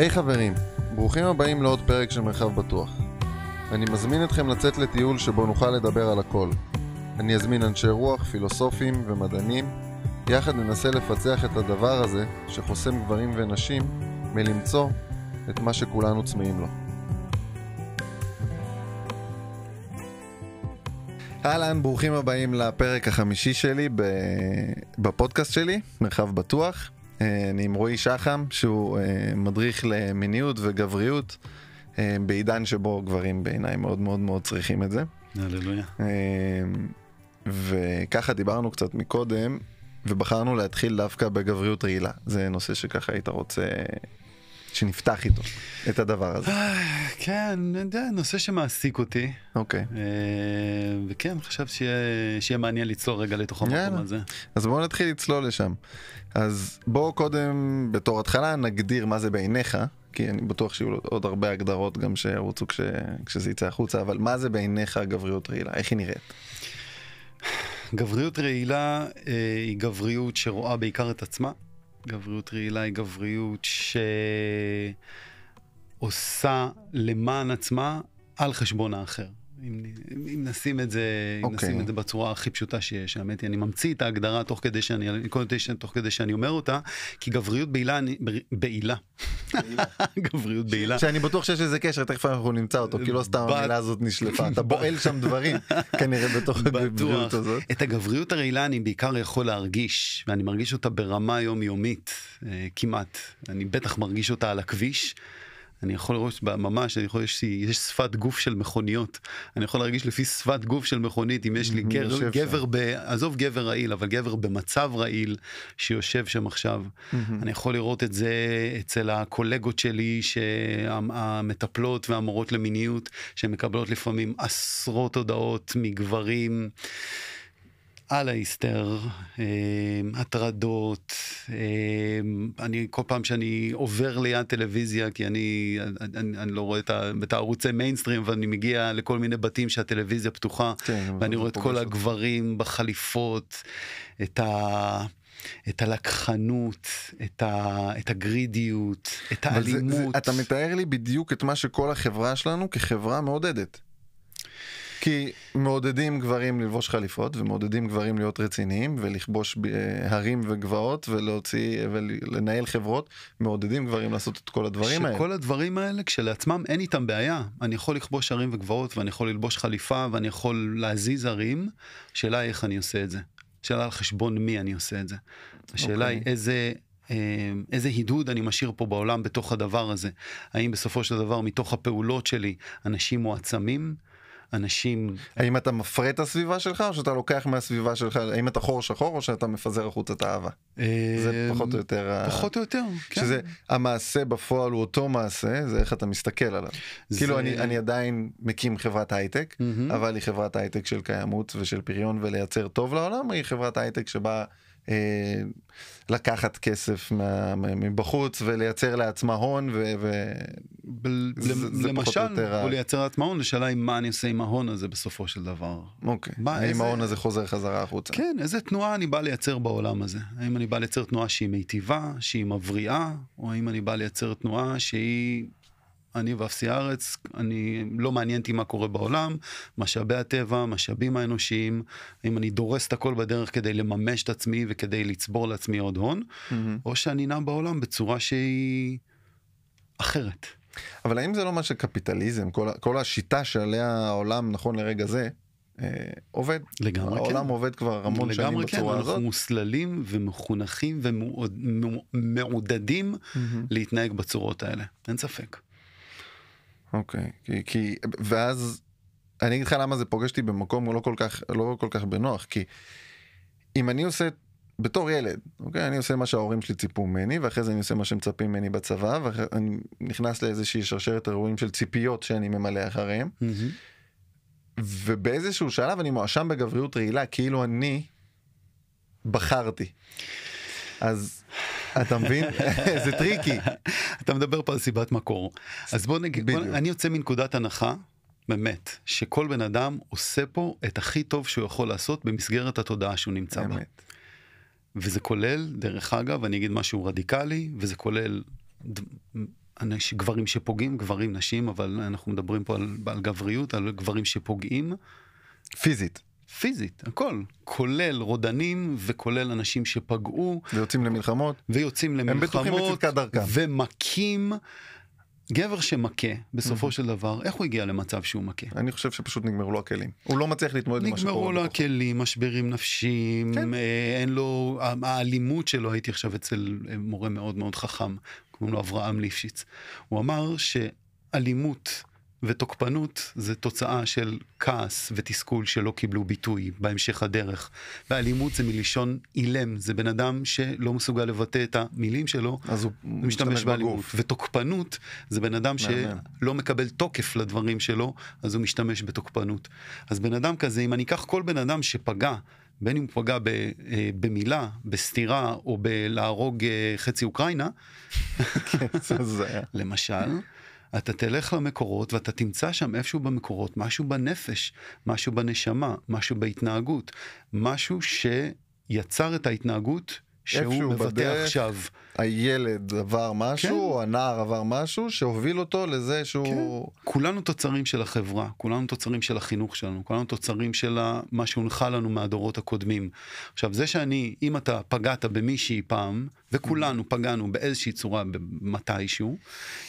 היי חברים, ברוכים הבאים לעוד פרק של מרחב בטוח. אני מזמין אתכם לצאת לטיול שבו נוכל לדבר על הכל. אני אזמין אנשי רוח, פילוסופים ומדענים, יחד ננסה לפצח את הדבר הזה שחוסם גברים ונשים מלמצוא את מה שכולנו צמאים לו. אהלן, ברוכים הבאים לפרק החמישי שלי בפודקאסט שלי, מרחב בטוח. אה, אני עם רועי שחם, שהוא אה, מדריך למיניות וגבריות, אה, בעידן שבו גברים בעיניי מאוד מאוד מאוד צריכים את זה. הללויה. וככה דיברנו קצת מקודם, ובחרנו להתחיל דווקא בגבריות רעילה. זה נושא שככה היית רוצה שנפתח איתו את הדבר הזה. כן, אני יודע, נושא שמעסיק אותי. אוקיי. וכן, חשב שיהיה מעניין לצלול רגע לתוך המקום הזה. אז בואו נתחיל לצלול לשם. אז בואו קודם בתור התחלה נגדיר מה זה בעיניך, כי אני בטוח שיהיו עוד הרבה הגדרות גם שירוצו כש, כשזה יצא החוצה, אבל מה זה בעיניך גבריות רעילה? איך היא נראית? גבריות רעילה אה, היא גבריות שרואה בעיקר את עצמה. גבריות רעילה היא גבריות שעושה למען עצמה על חשבון האחר. אם, אם נשים את זה, okay. אם אוקיי. נשים את זה בצורה הכי פשוטה שיש, האמת היא, אני ממציא את ההגדרה תוך כדי שאני, תוך כדי שאני אומר אותה, כי גבריות בעילה, אני, בעילה, גבריות בעילה. שאני בטוח שיש לזה קשר, תכף אנחנו נמצא אותו, כי לא סתם המילה הזאת נשלפה, אתה בועל שם דברים, כנראה בתוך הגבריות הזאת. את הגבריות הרעילה אני בעיקר יכול להרגיש, ואני מרגיש אותה ברמה יומיומית, אה, כמעט, אני בטח מרגיש אותה על הכביש. אני יכול לראות ממש, אני יכול, יש, יש שפת גוף של מכוניות, אני יכול להרגיש לפי שפת גוף של מכונית אם יש לי גר, גבר, ב, עזוב גבר רעיל, אבל גבר במצב רעיל שיושב שם עכשיו. אני יכול לראות את זה אצל הקולגות שלי, המטפלות והמורות למיניות, שמקבלות לפעמים עשרות הודעות מגברים. על ההיסטר, אה, הטרדות, אה, אני כל פעם שאני עובר ליד טלוויזיה, כי אני, אני, אני לא רואה את, את הערוצי מיינסטרים, ואני מגיע לכל מיני בתים שהטלוויזיה פתוחה, כן, ואני רואה את כל הגברים בחליפות, את ה... את הלקחנות, את, ה, את הגרידיות, את האלימות. זה, זה, אתה מתאר לי בדיוק את מה שכל החברה שלנו כחברה מעודדת. כי מעודדים גברים ללבוש חליפות ומעודדים גברים להיות רציניים ולכבוש הרים וגבעות ולהוציא ולנהל חברות מעודדים גברים לעשות את כל הדברים האלה. שכל הדברים האלה כשלעצמם אין איתם בעיה אני יכול לכבוש הרים וגבעות ואני יכול ללבוש חליפה ואני יכול להזיז הרים שאלה איך אני עושה את זה. שאלה על חשבון מי אני עושה את זה. השאלה okay. היא אוקיי. איזה אה, איזה הידוד אני משאיר פה בעולם בתוך הדבר הזה. האם בסופו של דבר מתוך הפעולות שלי אנשים מועצמים אנשים... האם אתה מפרה את הסביבה שלך או שאתה לוקח מהסביבה שלך, האם אתה חור שחור או שאתה מפזר החוצה את האהבה? זה פחות או יותר... פחות או יותר, כן. שזה המעשה בפועל הוא אותו מעשה, זה איך אתה מסתכל עליו. כאילו אני, אני עדיין מקים חברת הייטק, אבל היא חברת הייטק של קיימות ושל פריון ולייצר טוב לעולם, היא חברת הייטק שבה... אה, לקחת כסף מה, מבחוץ ולייצר לעצמה הון ו... ו... זה, למשל, או לייצר לעצמה הון, השאלה היא מה אני עושה עם ההון הזה בסופו של דבר. אוקיי, האם איזה... ההון הזה חוזר חזרה החוצה? כן, איזה תנועה אני בא לייצר בעולם הזה? האם אני בא לייצר תנועה שהיא מיטיבה, שהיא מבריאה, או האם אני בא לייצר תנועה שהיא אני ואפסי הארץ, אני לא מעניין אותי מה קורה בעולם, משאבי הטבע, משאבים האנושיים, אם אני דורס את הכל בדרך כדי לממש את עצמי וכדי לצבור לעצמי עוד הון, mm-hmm. או שאני נע בעולם בצורה שהיא אחרת. אבל האם זה לא מה שקפיטליזם, כל, כל השיטה שעליה העולם נכון לרגע זה, אה, עובד. לגמרי העולם כן. העולם עובד כבר המון שנים כן, בצורה הזאת. אנחנו מוסללים ומחונכים ומעודדים mm-hmm. להתנהג בצורות האלה, אין ספק. אוקיי, כי, כי, ואז אני אגיד לך למה זה פוגש אותי במקום לא כל כך, לא כל כך בנוח, כי אם אני עושה, בתור ילד, אוקיי, אני עושה מה שההורים שלי ציפו ממני, ואחרי זה אני עושה מה שמצפים ממני בצבא, ואני נכנס לאיזושהי שרשרת אירועים של ציפיות שאני ממלא אחריהם, mm-hmm. ובאיזשהו שלב אני מואשם בגבריות רעילה, כאילו אני בחרתי. אז אתה מבין? זה טריקי. אתה מדבר פה על סיבת מקור. אז בוא נגיד, בוא, אני יוצא מנקודת הנחה, באמת, שכל בן אדם עושה פה את הכי טוב שהוא יכול לעשות במסגרת התודעה שהוא נמצא בה. וזה כולל, דרך אגב, אני אגיד משהו רדיקלי, וזה כולל אנשים, גברים שפוגעים, גברים, נשים, אבל אנחנו מדברים פה על, על גבריות, על גברים שפוגעים. פיזית. פיזית, הכל, כולל רודנים וכולל אנשים שפגעו. ויוצאים למלחמות. ויוצאים למלחמות. הם בטוחים בצדקת דרכם. ומכים. גבר שמכה, בסופו mm-hmm. של דבר, איך הוא הגיע למצב שהוא מכה? אני חושב שפשוט נגמרו לו הכלים. הוא לא מצליח להתמודד עם מה שקורה. נגמרו לו הכלים, משברים נפשיים, כן. אה, אין לו, האלימות שלו, הייתי עכשיו אצל אה, מורה מאוד מאוד חכם, קוראים לו אברהם ליפשיץ. הוא אמר שאלימות ותוקפנות זה תוצאה של כעס ותסכול שלא קיבלו ביטוי בהמשך הדרך. ואלימות זה מלשון אילם, זה בן אדם שלא מסוגל לבטא את המילים שלו, אז הוא משתמש באלימות. ותוקפנות זה בן אדם שלא מקבל תוקף לדברים שלו, אז הוא משתמש בתוקפנות. אז בן אדם כזה, אם אני אקח כל בן אדם שפגע בין אם הוא פגע ב, אה, במילה, בסתירה או בלהרוג אה, חצי אוקראינה, כן, למשל, אתה תלך למקורות ואתה תמצא שם איפשהו במקורות משהו בנפש, משהו בנשמה, משהו בהתנהגות, משהו שיצר את ההתנהגות שהוא מבטא עכשיו. הילד עבר משהו, כן. הנער עבר משהו, שהוביל אותו לזה שהוא... כן. כולנו תוצרים של החברה, כולנו תוצרים של החינוך שלנו, כולנו תוצרים של מה שהונחה לנו מהדורות הקודמים. עכשיו, זה שאני, אם אתה פגעת במישהי פעם, וכולנו פגענו באיזושהי צורה מתישהו,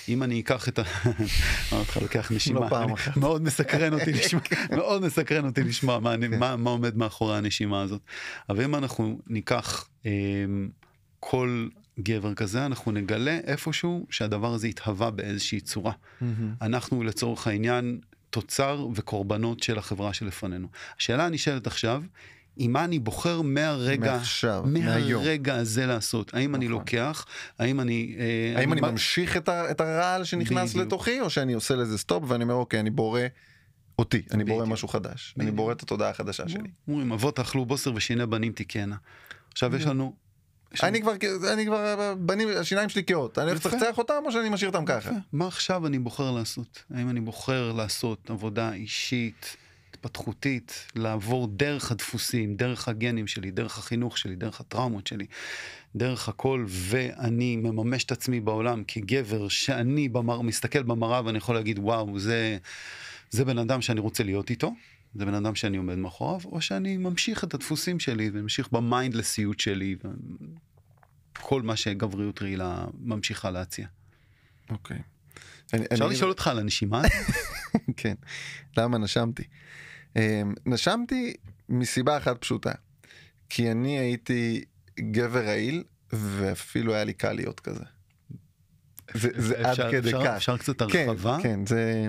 אם אני אקח את ה... אותך לוקח נשימה. לא פעם אחת. מאוד מסקרן אותי לשמוע, מאוד מסקרן אותי לשמוע מה, כן. מה, מה עומד מאחורי הנשימה הזאת. אבל אם אנחנו ניקח כל גבר כזה, אנחנו נגלה איפשהו שהדבר הזה התהווה באיזושהי צורה. Mm-hmm. אנחנו לצורך העניין תוצר וקורבנות של החברה שלפנינו. השאלה הנשאלת עכשיו, עם מה אני בוחר מהרגע, מעכשיו, מהרגע הזה לעשות. האם נכון. אני לוקח, האם אני... אה, האם אני, אני ממשיך את, ה, את הרעל שנכנס בדיוק. לתוכי, או שאני עושה לזה סטופ ואני אומר, אוקיי, אני בורא אותי, אני בורא משהו חדש. בדיוק. אני בורא את התודעה החדשה שלי. אומרים, אבות אכלו בוסר ושיני בנים תיקנה. עכשיו יש לנו אני כבר, אני כבר, בנים, השיניים שלי קהות, אני הולך לצחצח אותם או שאני משאיר אותם ככה? מה עכשיו אני בוחר לעשות? האם אני בוחר לעשות עבודה אישית, התפתחותית, לעבור דרך הדפוסים, דרך הגנים שלי, דרך החינוך שלי, דרך הטראומות שלי, דרך הכל, ואני מממש את עצמי בעולם כגבר, שאני במר, מסתכל במראה ואני יכול להגיד, וואו, זה, זה בן אדם שאני רוצה להיות איתו. זה בן אדם שאני עומד מאחוריו, או שאני ממשיך את הדפוסים שלי וממשיך במיינדלסיות שלי, כל מה שגבריות רעילה ממשיכה להציע. אוקיי. אפשר לשאול אותך על הנשימה? כן, למה נשמתי? אמ, נשמתי מסיבה אחת פשוטה, כי אני הייתי גבר רעיל ואפילו היה לי קל להיות כזה. זה, זה עד כדי כך. אפשר קצת הרחבה? כן, כן, זה...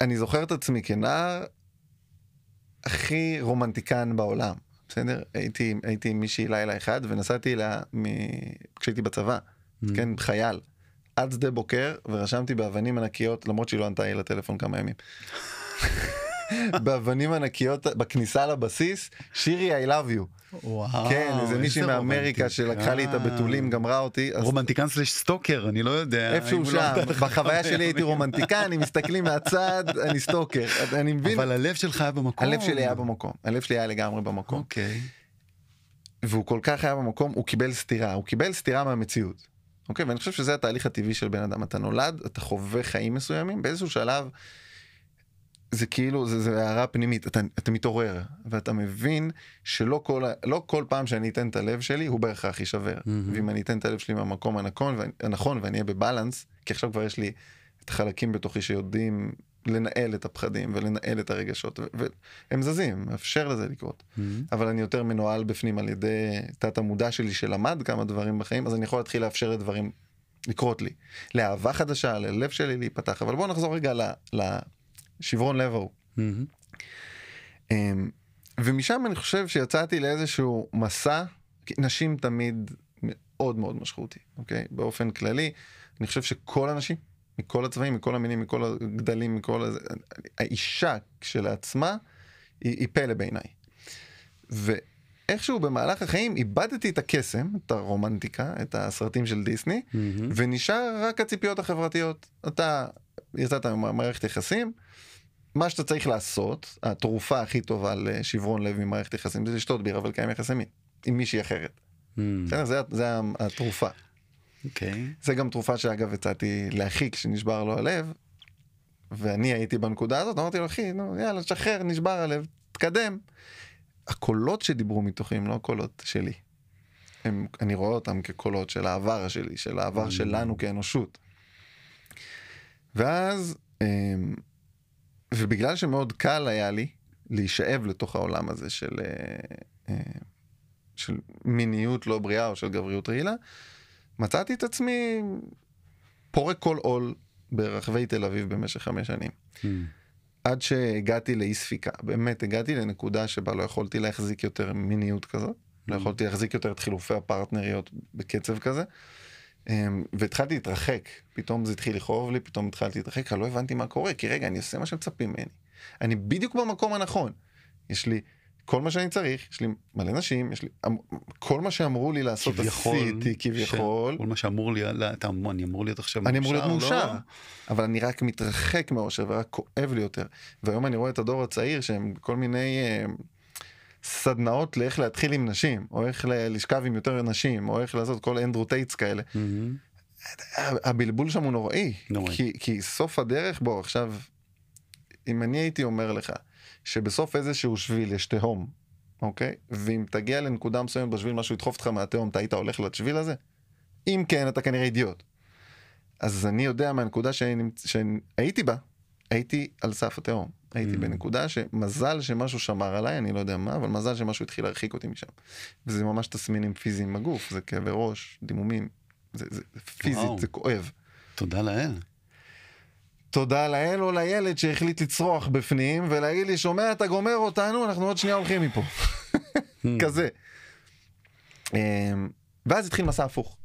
אני זוכר את עצמי כנער הכי רומנטיקן בעולם, בסדר? הייתי, הייתי עם מישהי לילה אחד ונסעתי אליה מ... כשהייתי בצבא, mm. hmm כן, חייל, עד שדה בוקר ורשמתי באבנים ענקיות, למרות שהיא לא ענתה לי לטלפון כמה ימים. באבנים ענקיות בכניסה לבסיס, שירי I love you. וואו, כן, איזה מישהי מאמריקה שלקחה לי את הבתולים, גמרה אותי. רומנטיקן slash stalker, אני לא יודע. איפשהו לא שם, בחוויה שלי הייתי רומנטיקן, אם מסתכלים מהצד, אני stalker, אני מבין. אבל הלב שלך היה במקום. הלב שלי היה במקום, הלב שלי היה לגמרי במקום. אוקיי. והוא כל כך היה במקום, הוא קיבל סתירה, הוא קיבל סתירה מהמציאות. אוקיי, ואני חושב שזה התהליך הטבעי של בן אדם, אתה נולד, אתה חווה חיים מסוימים, באיזשהו שלב זה כאילו, זה, זה הערה פנימית, אתה, אתה מתעורר, ואתה מבין שלא כל, לא כל פעם שאני אתן את הלב שלי, הוא בהכרח יישבר. Mm-hmm. ואם אני אתן את הללב שלי מהמקום הנכון, הנכון ואני אהיה בבלנס, כי עכשיו כבר יש לי את החלקים בתוכי שיודעים לנהל את הפחדים ולנהל את הרגשות, והם זזים, מאפשר לזה לקרות. Mm-hmm. אבל אני יותר מנוהל בפנים על ידי תת המודע שלי שלמד כמה דברים בחיים, אז אני יכול להתחיל לאפשר לדברים לקרות לי. לאהבה חדשה, ללב שלי להיפתח. אבל בואו נחזור רגע ל... ל שברון לב ההוא. אמ, ומשם אני חושב שיצאתי לאיזשהו מסע, נשים תמיד מאוד מאוד משכו אותי, אוקיי? באופן כללי, אני חושב שכל הנשים, מכל הצבעים, מכל המינים, מכל הגדלים, מכל הזה, האישה כשלעצמה היא, היא פלא בעיניי. ואיכשהו במהלך החיים איבדתי את הקסם, את הרומנטיקה, את הסרטים של דיסני, mm-hmm. ונשאר רק הציפיות החברתיות. אתה יצאת ממערכת יחסים, מה שאתה צריך לעשות, התרופה הכי טובה לשברון לב ממערכת יחסים זה לשתות בירה ולקיים יחסי מין עם מישהי אחרת. Mm. זה, זה התרופה. אוקיי. זה גם תרופה שאגב הצעתי לאחי כשנשבר לו הלב, ואני הייתי בנקודה הזאת, אמרתי לו, אחי, נו, יאללה, שחרר, נשבר הלב, תקדם. הקולות שדיברו מתוכי הם לא הקולות שלי. הם, אני רואה אותם כקולות של העבר שלי, של העבר שלנו כאנושות. ואז, אמ, ובגלל שמאוד קל היה לי להישאב לתוך העולם הזה של, אה, אה, של מיניות לא בריאה או של גבריות רעילה, מצאתי את עצמי פורק כל עול ברחבי תל אביב במשך חמש שנים. Hmm. עד שהגעתי לאי ספיקה, באמת הגעתי לנקודה שבה לא יכולתי להחזיק יותר מיניות כזאת, לא יכולתי להחזיק יותר את חילופי הפרטנריות בקצב כזה, והתחלתי להתרחק, פתאום זה התחיל לכאוב לי, פתאום התחלתי להתרחק, אני לא הבנתי מה קורה, כי רגע, אני עושה מה שמצפים ממני. אני בדיוק במקום הנכון. יש לי כל מה שאני צריך, יש לי מלא נשים, יש לי אמ, כל מה שאמרו לי לעשות כביכול, עשיתי כביכול. כל מה שאמרו לי, לא, אתה אני אמור להיות עכשיו אני אמור להיות מאושר, לא? אבל אני רק מתרחק מאושר ורק כואב לי יותר. והיום אני רואה את הדור הצעיר שהם כל מיני אה, סדנאות לאיך להתחיל עם נשים, או איך לשכב עם יותר נשים, או איך לעשות כל אנדרו טייטס כאלה. הבלבול שם הוא נוראי. נוראי. כי, כי סוף הדרך, בוא עכשיו, אם אני הייתי אומר לך שבסוף איזשהו שביל יש תהום, אוקיי? ואם תגיע לנקודה מסוימת בשביל משהו ידחוף אותך מהתהום, אתה היית הולך לשביל הזה? אם כן, אתה כנראה אידיוט. אז אני יודע מהנקודה שהייתי בה, הייתי על סף התהום. הייתי Mm. בנקודה שמזל שמשהו שמר עליי, אני לא יודע מה, אבל מזל שמשהו התחיל להרחיק אותי משם. וזה ממש תסמינים פיזיים בגוף, זה כאבי ראש, דימומים, זה, זה, פיזית, וואו. זה כואב. תודה לאל. תודה לאל או לילד שהחליט לצרוח בפנים ולהגיד לי, שומע, אתה גומר אותנו, אנחנו עוד שנייה הולכים מפה. כזה. אמ, ואז התחיל מסע הפוך,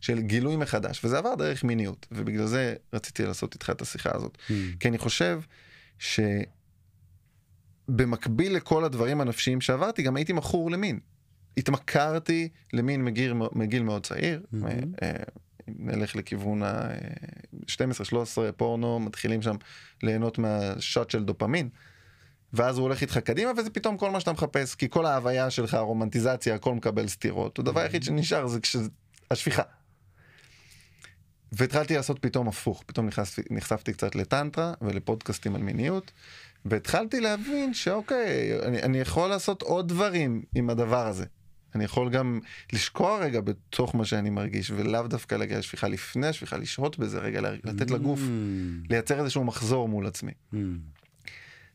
של גילוי מחדש, וזה עבר דרך מיניות, ובגלל זה רציתי לעשות איתך את השיחה הזאת. Hmm. כי אני חושב שבמקביל לכל הדברים הנפשיים שעברתי, גם הייתי מכור למין. התמכרתי למין מגיל, מגיל מאוד צעיר. אה, אם נלך לכיוון ה-12-13 פורנו, מתחילים שם ליהנות מהשוט של דופמין. ואז הוא הולך איתך קדימה וזה פתאום כל מה שאתה מחפש כי כל ההוויה שלך הרומנטיזציה הכל מקבל סתירות הדבר היחיד שנשאר זה כשהשפיכה. והתחלתי לעשות פתאום הפוך פתאום נחשפתי, נחשפתי קצת לטנטרה ולפודקאסטים על מיניות והתחלתי להבין שאוקיי אני, אני יכול לעשות עוד דברים עם הדבר הזה. אני יכול גם לשקוע רגע בתוך מה שאני מרגיש ולאו דווקא להגיע לשפיכה לפני השפיכה לשהות בזה רגע לתת לגוף Hmm. לייצר איזשהו מחזור מול עצמי. Hmm.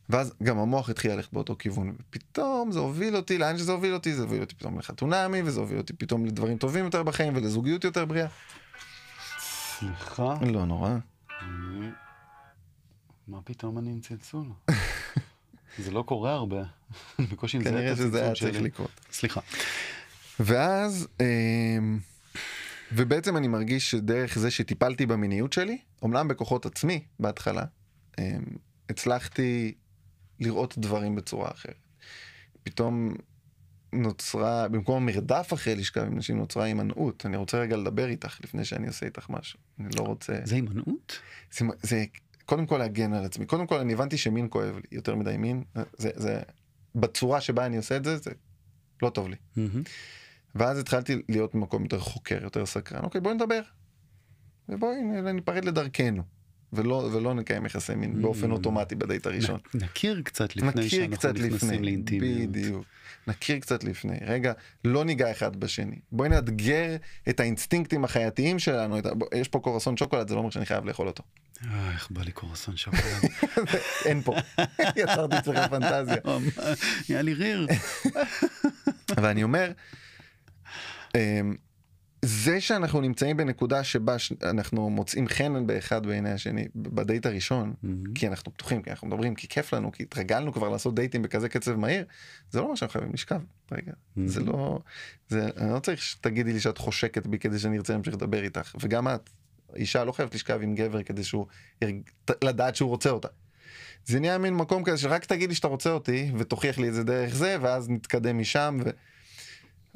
ואז גם המוח התחיל ללכת באותו כיוון ופתאום זה הוביל אותי לאן שזה הוביל אותי זה הוביל אותי פתאום לחתונמי וזה הוביל אותי פתאום לדברים טובים יותר בחיים ולזוגיות יותר בריאה. סליחה. לא נורא. אני- מה פתאום אני עם צלצול? זה לא קורה הרבה. בקושי מזהה כנראה את שזה היה צריך. לקרות. סליחה. ואז אמ, ובעצם אני מרגיש שדרך זה שטיפלתי במיניות שלי אמנם בכוחות עצמי בהתחלה אמ, הצלחתי לראות דברים בצורה אחרת. פתאום נוצרה במקום המרדף אחרי לשכב עם נשים נוצרה הימנעות אני רוצה רגע לדבר איתך לפני שאני עושה איתך משהו אני לא רוצה זה הימנעות? זה, זה קודם כל להגן על עצמי קודם כל אני הבנתי שמין כואב לי יותר מדי מין זה זה בצורה שבה אני עושה את זה זה לא טוב לי. מהמם. ואז התחלתי להיות במקום יותר חוקר, יותר סקרן. אוקיי, בואי נדבר. ובואי ניפרד לדרכנו. ולא, ולא נקיים יחסי מין Mm. באופן אוטומטי בדייט הראשון. נכיר קצת לפני נכיר שאנחנו קצת נכנסים לפני, לאינטימיות. בדיוק. נכיר קצת לפני. רגע, לא ניגע אחד בשני. בואי נאתגר את האינסטינקטים החייתיים שלנו. את ה... יש פה קורסון שוקולד, זה לא אומר שאני חייב לאכול אותו. אה, איך בא לי קורסון שוקולד. אין פה. יצרתי אצלך פנטזיה. נהיה לי ריר. ואני אומר, אמ, זה שאנחנו נמצאים בנקודה שבה ש- אנחנו מוצאים חן באחד בעיני השני בדייט הראשון, מהמם. כי אנחנו פתוחים, כי אנחנו מדברים, כי כיף לנו, כי התרגלנו כבר לעשות דייטים בכזה קצב מהיר, זה לא אומר שאנחנו חייבים לשכב. רגע, זה מהמם. לא, זה, אני לא צריך שתגידי לי שאת חושקת בי כדי שאני ארצה להמשיך לדבר איתך, וגם את, אישה לא חייבת לשכב עם גבר כדי שהוא, ירג- לדעת שהוא רוצה אותה. זה נהיה מין מקום כזה שרק תגיד לי שאתה רוצה אותי ותוכיח לי את זה דרך זה ואז נתקדם משם ו...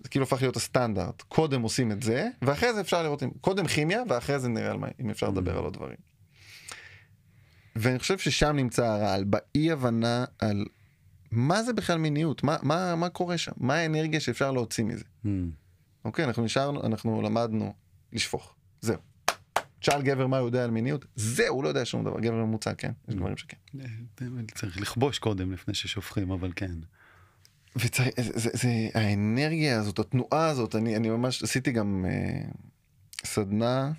זה כאילו הפך להיות הסטנדרט קודם עושים את זה ואחרי זה אפשר לראות קודם כימיה ואחרי זה נראה על מה אם אפשר לדבר על עוד דברים. ואני חושב ששם נמצא הרעל באי הבנה על מה זה בכלל מיניות מה מה מה קורה שם מה האנרגיה שאפשר להוציא מזה מהמם. אוקיי אנחנו נשארנו אנחנו למדנו לשפוך זהו. תשאל גבר מה הוא יודע על מיניות, זהו, הוא לא יודע שום דבר, גבר ממוצע, כן, Mm. יש גברים שכן. צריך לכבוש קודם לפני ששופכים, אבל כן. וצריך, זה, זה, זה, האנרגיה הזאת, התנועה הזאת, אני, אני ממש עשיתי גם אה, סדנה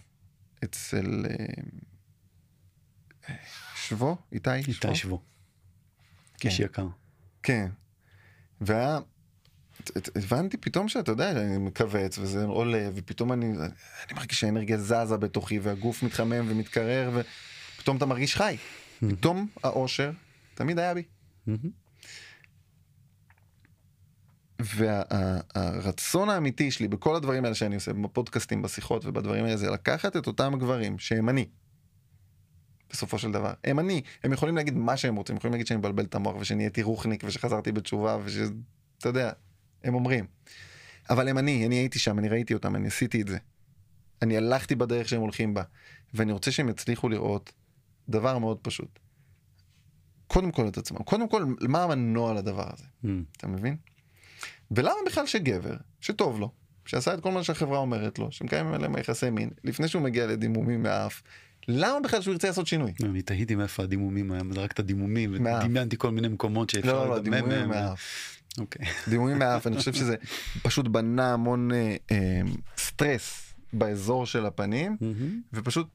אצל אה, שבו, איתי, איתי שבו. כן. איש יקר. כן. והיה, הבנתי פתאום שאתה יודע, אני מכווץ וזה עולה, ופתאום אני, אני מרגיש שהאנרגיה זזה בתוכי, והגוף מתחמם ומתקרר, ופתאום אתה מרגיש חי. פתאום האושר תמיד היה בי. והרצון האמיתי שלי בכל הדברים האלה שאני עושה, בפודקאסטים, בשיחות ובדברים האלה, זה לקחת את אותם גברים שהם אני. בסופו של דבר. הם אני. הם יכולים להגיד מה שהם רוצים, הם יכולים להגיד שאני מבלבל את המוח ושנהייתי רוחניק ושחזרתי בתשובה וש... אתה יודע, הם אומרים. אבל הם אני, אני הייתי שם, אני ראיתי אותם, אני עשיתי את זה. אני הלכתי בדרך שהם הולכים בה. ואני רוצה שהם יצליחו לראות דבר מאוד פשוט. קודם כל את עצמם. קודם כל, מה המנוע לדבר הזה? מהמם. אתה מבין? ולמה בכלל שגבר, שטוב לו, שעשה את כל מה שהחברה אומרת לו, שמקיים עליהם יחסי מין, לפני שהוא מגיע לדימומים מהאף, למה בכלל שהוא ירצה לעשות שינוי? אני תהיתי מאיפה הדימומים רק את הדימומים, מהאף. ודמיינתי כל מיני מקומות שאפשר לא, לא, לדמם דימומים. מהאף. אוקיי. דימומים מהאף, אני חושב שזה פשוט בנה המון אה, אה, סטרס באזור של הפנים. ופשוט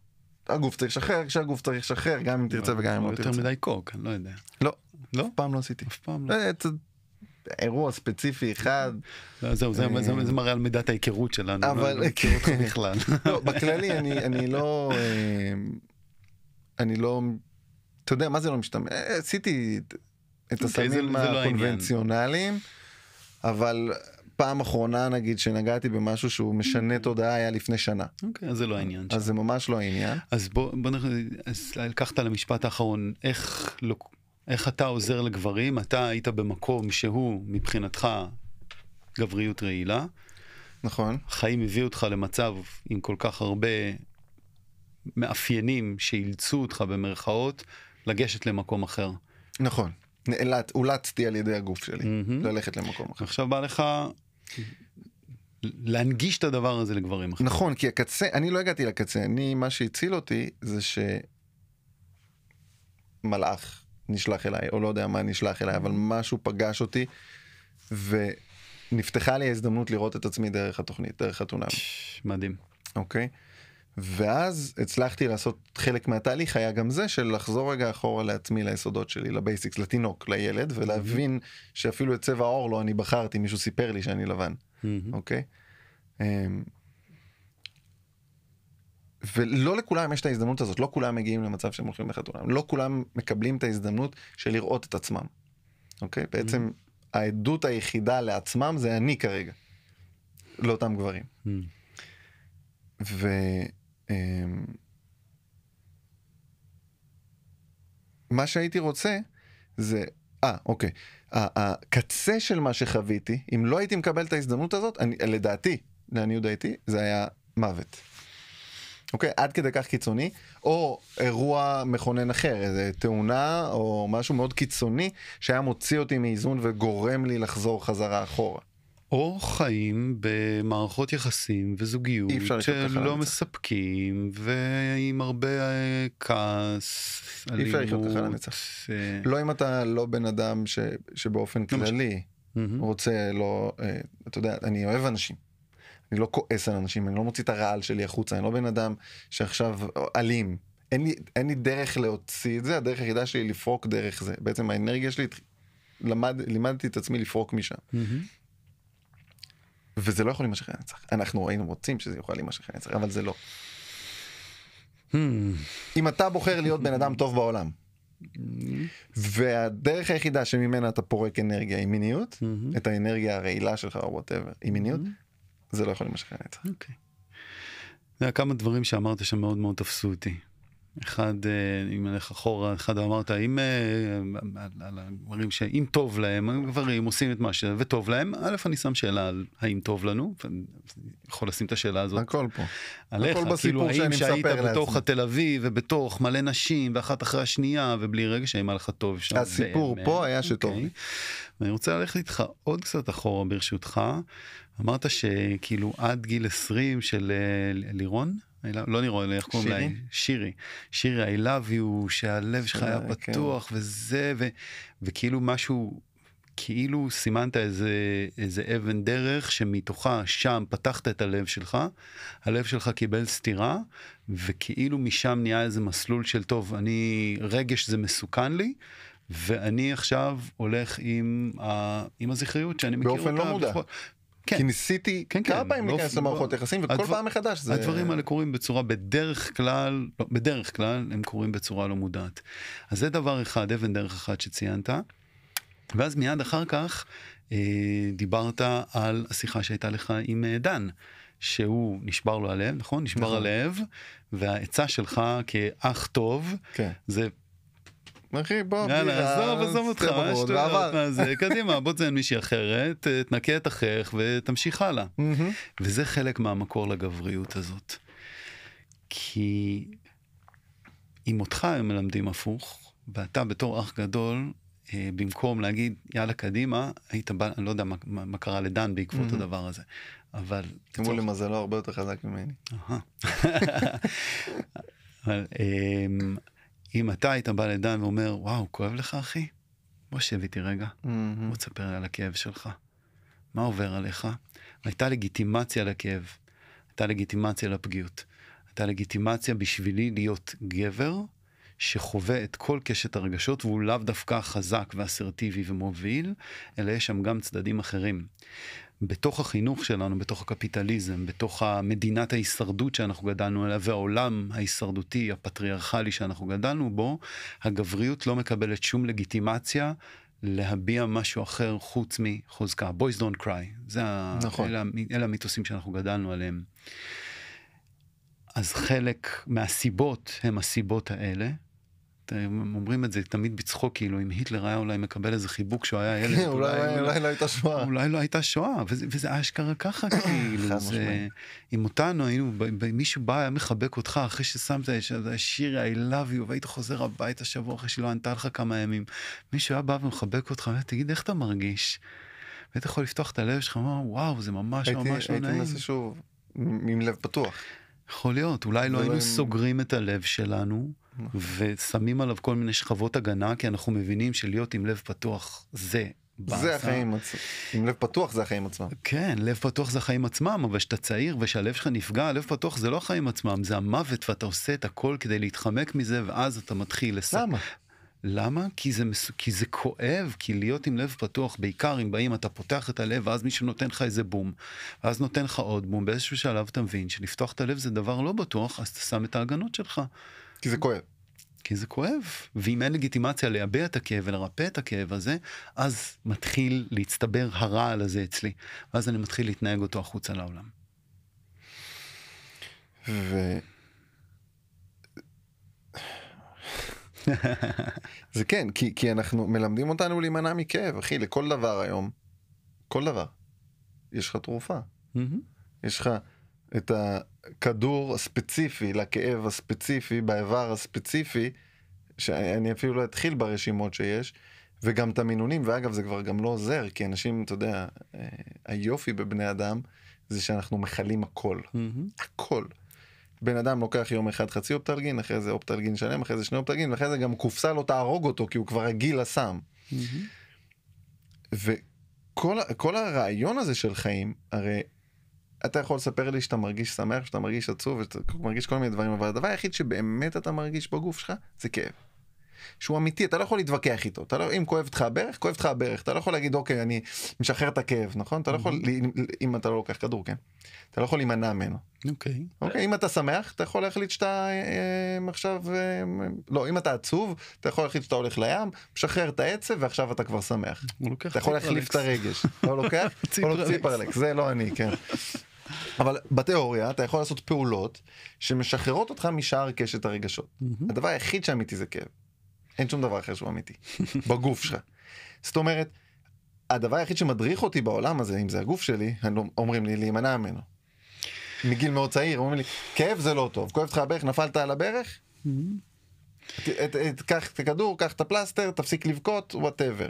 הגוף צריך לשחרר, כשהגוף צריך לשחרר, גם אם תרצה וגם אם לא יותר תרצה. מדי קוק, אני לא יודע. לא, לא? אף פעם לא עשיתי. אף פעם לא. אירוע ספציפי אחד, לא, זהו, זה- אה, זה מראה על מידת ההיכרות שלנו. לא- אבל- לא מכיר אותך בכלל. לא, בכללי אני, לא, אה, אני לא, אתה יודע, מה זה לא משתמש? אה, עשיתי את- אוקיי, הסמים לא. הקונבנציונליים, אבל פעם אחרונה נגיד שנגעתי במשהו שהוא משנה תודעה היה לפני שנה. אוקיי, אז זה לא העניין. אז זה ממש לא העניין. אז בוא, בוא אז לקחת למשפט האחרון, איך, איך אתה עוזר לגברים, אתה היית במקום שהוא מבחינתך גבריות רעילה, נכון, החיים הביאו אותך למצב עם כל כך הרבה מאפיינים שאילצו אותך במרכאות לגשת למקום אחר. נכון. נאלץ, אולצתי על ידי הגוף שלי מהמם. ללכת למקום אחר. עכשיו בא לך להנגיש את הדבר הזה לגברים אחרים. נכון, כי הקצה, אני לא הגעתי לקצה, אני, מה שהציל אותי זה שמלאך נשלח אליי, או לא יודע מה נשלח אליי, אבל משהו פגש אותי, ונפתחה לי ההזדמנות לראות את עצמי דרך התוכנית, דרך חתונם, מדהים. אוקיי? ואז הצלחתי לעשות חלק מהתהליך היה גם זה של לחזור רגע אחורה לעצמי ליסודות שלי לבייסיקס לתינוק לילד ולהבין שאפילו את צבע העור לא אני בחרתי מישהו סיפר לי שאני לבן. אוקיי? אמ, ולא לכולם יש את ההזדמנות הזאת, לא כולם מגיעים למצב שהם הולכים לחתונה, לא כולם מקבלים את ההזדמנות של לראות את עצמם, אוקיי? בעצם העדות היחידה לעצמם זה אני כרגע, לאותם גברים. מהמם. ו... אמ, מה שהייתי רוצה זה, אה, אוקיי, הקצה של מה שחוויתי, אם לא הייתי מקבל את ההזדמנות הזאת, אני, לדעתי, לעניות דעתי, זה היה מוות. אוקיי, עד כדי כך קיצוני, או אירוע מכונן אחר, איזה תאונה או משהו מאוד קיצוני שהיה מוציא אותי מאיזון וגורם לי לחזור חזרה אחורה. או חיים במערכות יחסים וזוגיות שלא. מספקים ועם הרבה אה, כעס, אי אפשר לחיות ככה אלימות, לנצח. אה, לא אם אתה לא בן אדם ש, שבאופן לא. כללי. רוצה לא, אה, אתה יודע, אני אוהב אנשים. אני לא כועס על אנשים, אני לא מוציא את הרעל שלי החוצה, אני לא בן אדם שעכשיו אלים. אין לי, אין לי דרך להוציא את זה, הדרך היחידה שלי לפרוק דרך זה. בעצם האנרגיה שלי, למד, לימדתי את עצמי לפרוק משם. מהמם. וזה לא יכול להימשך לנצח. אנחנו היינו רוצים שזה יוכל להימשך לנצח, אבל זה לא. מהמם. אם אתה בוחר להיות בן אדם טוב בעולם, והדרך היחידה שממנה אתה פורק אנרגיה היא מיניות, מהמם. את האנרגיה הרעילה שלך או whatever, היא מיניות, זה לא יכול להימשך לנצח. אוקיי. זה היה כמה דברים שאמרת שמאוד מאוד תפסו אותי. אחד, אה, אם נלך אחורה, אחד אמרת, אם, אה, על- על הדברים שאם טוב להם, הגברים עושים את מה ש... וטוב להם, א', אני שם שאלה על האם טוב לנו, ואני יכול לשים את השאלה הזאת הכל פה. עליך, הכל בסיפור כאילו האם שהיית בתוך. התל אביב ובתוך מלא נשים ואחת אחרי השנייה ובלי רגש האם היה לך טוב שם. הסיפור באמת? פה היה שטוב אוקיי. לי. ואני רוצה ללכת איתך עוד קצת אחורה ברשותך. אמרת שכאילו עד גיל 20 של אה, לירון, לא נראה לי איך קוראים לה, שירי? שירי, I love you, שהלב שלך היה אה, כן. פתוח וזה, ו, וכאילו משהו, כאילו סימנת איזה, איזה אבן דרך שמתוכה שם פתחת את הלב שלך, הלב שלך קיבל סטירה, וכאילו משם נהיה איזה מסלול של טוב, אני, רגש זה מסוכן לי. ואני עכשיו הולך עם, ה, עם הזכריות שאני מכיר אותה. באופן לא מודע. כן. כי ניסיתי כן, כמה כן, פעמים באופן- להיכנס למערכות יחסים וכל הדבר- פעם מחדש זה הדברים האלה קורים בצורה בדרך כלל, לא, בדרך כלל הם קורים בצורה לא מודעת. אז זה דבר אחד, אבן דרך אחת שציינת. ואז מיד אחר כך אה, דיברת על השיחה שהייתה לך עם אה, דן. שהוא נשבר לו הלב, נכון? נשבר נכון. הלב, והעצה שלך כאח טוב, כן. זה אחי בוא יאללה, עזוב, עזוב אותך, שטויות. מה זה, קדימה, בוא תזיין מישהי אחרת, תנקה את אחיך ותמשיך הלאה. וזה חלק מהמקור לגבריות הזאת. כי אם אותך הם מלמדים הפוך, ואתה בתור אח גדול, אה, במקום להגיד יאללה קדימה, היית בא, אני לא יודע מה, מה, קרה לדן בעקבות Mhm. הדבר הזה, אבל... תראו למזלו הרבה יותר חזק ממני. אבל אמ, אם אתה היית בא לדן ואומר, וואו, כואב לך אחי? בוא שב איתי רגע. מהמם. בוא תספר לי על הכאב שלך. מה עובר עליך? הייתה לגיטימציה לכאב, הייתה לגיטימציה לפגיעות, הייתה לגיטימציה בשבילי להיות גבר שחווה את כל קשת הרגשות והוא לאו דווקא חזק ואסרטיבי ומוביל, אלא יש שם גם צדדים אחרים. בתוך החינוך שלנו, בתוך הקפיטליזם, בתוך המדינת ההישרדות שאנחנו גדלנו עליה והעולם ההישרדותי הפטריארכלי שאנחנו גדלנו בו, הגבריות לא מקבלת שום לגיטימציה להביע משהו אחר חוץ מחוזקה. boys don't cry. זה. נכון. אלה, אלה המיתוסים שאנחנו גדלנו עליהם. אז חלק מהסיבות הם הסיבות האלה. הם אומרים את זה תמיד בצחוק, כאילו אם היטלר היה אולי מקבל איזה חיבוק כשהוא היה ילד, אולי אולי לא הייתה שואה. אולי לא הייתה שואה, וזה, אשכרה ככה, כאילו, זה. אם אותנו היינו, מישהו בא, היה מחבק אותך אחרי ששמת את השיר I love you, והיית חוזר הביתה שבוע אחרי שלא ענתה לך כמה ימים, מישהו היה בא ומחבק אותך, תגיד, איך אתה מרגיש? והיית יכול לפתוח את הלב שלך, וואו, זה ממש הייתי ממש לא הייתי נעים. מנסה שוב עם לב פתוח. יכול להיות, אולי לא ולא היינו סוגרים את הלב שלנו. ושמים עליו כל מיני שכבות הגנה, כי אנחנו מבינים שלהיות עם לב פתוח זה. זה החיים עצמם. עם לב פתוח זה החיים עצמם. כן, לב פתוח זה החיים עצמם, אבל כשאתה צעיר ושהלב שלך נפגע, לב פתוח זה לא החיים עצמם, זה המוות, ואתה עושה את הכל כדי להתחמק מזה, ואז אתה מתחיל לס... למה? למה? כי זה, מס... כי זה כואב, כי להיות עם לב פתוח, בעיקר אם באים, אתה פותח את הלב, ואז מישהו נותן לך איזה בום, ואז נותן לך עוד בום, באיזשהו שלב אתה מבין שלפתוח את הלב זה דבר לא בטוח, אז אתה שם את ההגנות שלך. כי זה כואב. כי זה כואב, ואם אין לגיטימציה לייבא את הכאב ולרפא את הכאב הזה, אז מתחיל להצטבר הרעל הזה אצלי, ואז אני מתחיל להתנהג אותו החוצה לעולם. ו... זה כן, כי, כי אנחנו מלמדים אותנו להימנע מכאב, אחי, לכל דבר היום, כל דבר, יש לך תרופה. יש לך את הכדור הספציפי לכאב הספציפי באיבר הספציפי, שאני אפילו לא אתחיל ברשימות שיש, וגם את המינונים, ואגב זה כבר גם לא עוזר, כי אנשים, אתה יודע, אה, היופי בבני אדם זה שאנחנו מכלים הכל, הכל. בן אדם לוקח יום אחד חצי אופטלגין, אחרי זה אופטלגין שלם, אחרי זה שני אופטלגין, ואחרי זה גם קופסה לא תהרוג אותו, כי הוא כבר רגיל לסם. וכל ה- כל הרעיון הזה של חיים, הרי אתה יכול לספר לי שאתה מרגיש שמח, שאתה מרגיש עצוב, שאתה מרגיש כל מיני דברים, אבל הדבר היחיד שבאמת אתה מרגיש בגוף שלך זה כאב. שהוא אמיתי, אתה לא יכול להתווכח איתו. אתה לא, אם כואב לך הברך, כואב לך הברך. אתה לא יכול להגיד, אוקיי, אני משחרר את הכאב, נכון? אתה לא יכול, אם אתה לא לוקח כדור, כן? אתה לא יכול להימנע ממנו. אוקיי. אוקיי, אם אתה שמח, אתה יכול להחליט שאתה אה, עכשיו, אה, לא, אם אתה עצוב, אתה יכול להחליט שאתה הולך לים, משחרר את העצב ועכשיו אתה כבר שמח. אתה יכול להחליף את הרגש. לא לוקח? ציפרלקס, זה לא אני, כן. אבל בתיאוריה אתה יכול לעשות פעולות שמשחררות אותך משאר קשת הרגשות. הדבר היחיד שאמיתי זה כאב. אין שום דבר אחר שהוא אמיתי. בגוף שלך. זאת אומרת, הדבר היחיד שמדריך אותי בעולם הזה, אם זה הגוף שלי, אומרים לי להימנע ממנו. מגיל מאוד צעיר, אומרים לי, כאב זה לא טוב, כואב לך הברך, נפלת על הברך? קח את הכדור, קח את הפלסטר, תפסיק לבכות, whatever.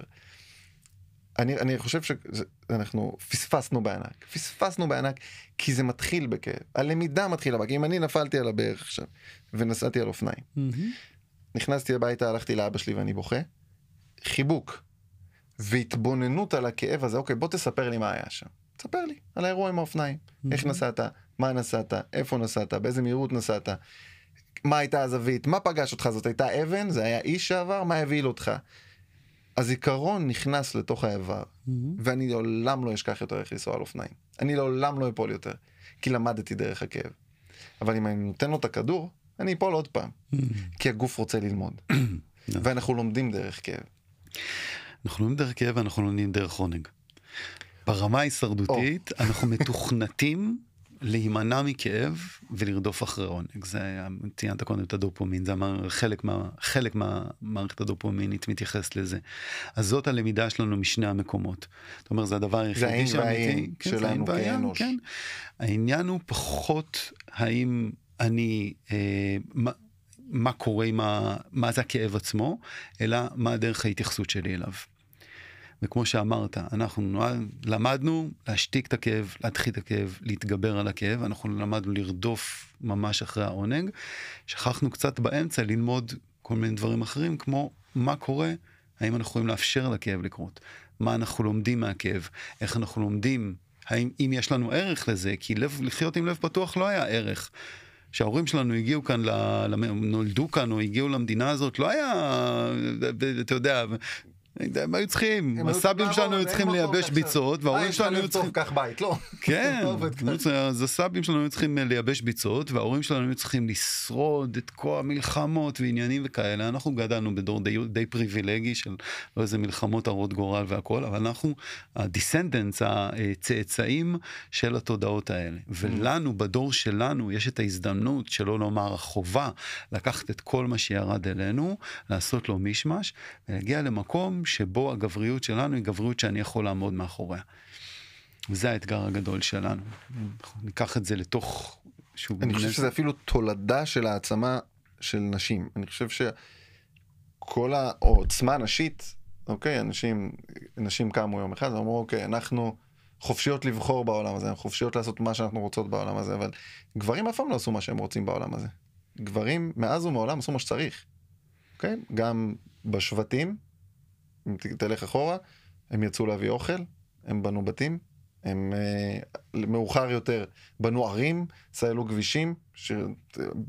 אני, אני חושב שאנחנו פספסנו בענק, פספסנו בענק כי זה מתחיל בכאב, הלמידה מתחילה כי אם אני נפלתי על הברך עכשיו ונסעתי על אופניים, נכנסתי הביתה, הלכתי לאבא שלי ואני בוכה, חיבוק והתבוננות על הכאב הזה, אוקיי בוא תספר לי מה היה שם, תספר לי על האירוע עם האופניים, איך נסעת, מה נסעת, איפה נסעת, באיזה מהירות נסעת, מה הייתה הזווית, מה פגש אותך, זאת הייתה אבן, זה היה איש שעבר, מה הבהיל אותך. הזיכרון נכנס לתוך האיבר, mm-hmm. ואני לעולם לא אשכח יותר איך לנסוע על אופניים. אני לעולם לא אפול יותר, כי למדתי דרך הכאב. אבל אם אני נותן לו את הכדור, אני אפול עוד פעם, mm-hmm. כי הגוף רוצה ללמוד. ואנחנו לומדים דרך כאב. אנחנו לומדים דרך כאב ואנחנו לומדים דרך עונג. ברמה ההישרדותית oh. אנחנו מתוכנתים להימנע מכאב ולרדוף אחרי עונג. זה, ציינת קודם את הדופומין, זה אמר, חלק, מה, חלק מהמערכת הדופומינית מתייחס לזה. אז זאת הלמידה שלנו משני המקומות. זאת אומרת, זה הדבר היחידי שאמיתי. כן, שלנו כאנוש. כן. העניין הוא פחות האם אני, אה, מה, מה קורה עם ה... מה זה הכאב עצמו, אלא מה הדרך ההתייחסות שלי אליו. וכמו שאמרת, אנחנו למדנו להשתיק את הכאב, להדחיק את הכאב, להתגבר על הכאב, אנחנו למדנו לרדוף ממש אחרי העונג. שכחנו קצת באמצע ללמוד כל מיני דברים אחרים, כמו מה קורה, האם אנחנו יכולים לאפשר לכאב לקרות, מה אנחנו לומדים מהכאב, איך אנחנו לומדים, האם אם יש לנו ערך לזה, כי לב, לחיות עם לב פתוח לא היה ערך. שההורים שלנו הגיעו כאן, נולדו כאן או הגיעו למדינה הזאת, לא היה, אתה יודע, הם היו צריכים, הסבים שלנו היו צריכים לייבש ביצות, וההורים שלנו היו צריכים... קח בית, לא. כן, אז הסבים שלנו היו צריכים לייבש ביצות, וההורים שלנו היו צריכים לשרוד את כל המלחמות ועניינים וכאלה. אנחנו גדלנו בדור די, די פריבילגי של לא איזה מלחמות הרות גורל והכל, אבל אנחנו הדיסנדנס, הצאצאים של התודעות האלה. ולנו, בדור שלנו, יש את ההזדמנות, שלא לומר החובה, לקחת את כל מה שירד אלינו, לעשות לו מישמש, ולהגיע למקום שבו הגבריות שלנו היא גבריות שאני יכול לעמוד מאחוריה. וזה האתגר הגדול שלנו. ניקח את זה לתוך... אני חושב שזה אפילו תולדה של העצמה של נשים. אני חושב שכל העוצמה הנשית, אוקיי, אנשים, נשים קמו יום אחד ואמרו, אוקיי, אנחנו חופשיות לבחור בעולם הזה, אנחנו חופשיות לעשות מה שאנחנו רוצות בעולם הזה, אבל גברים אף פעם לא עשו מה שהם רוצים בעולם הזה. גברים מאז ומעולם עשו מה שצריך. אוקיי? גם בשבטים, אם תלך אחורה, הם יצאו להביא אוכל, הם בנו בתים, הם uh, מאוחר יותר בנו ערים, סיילו כבישים,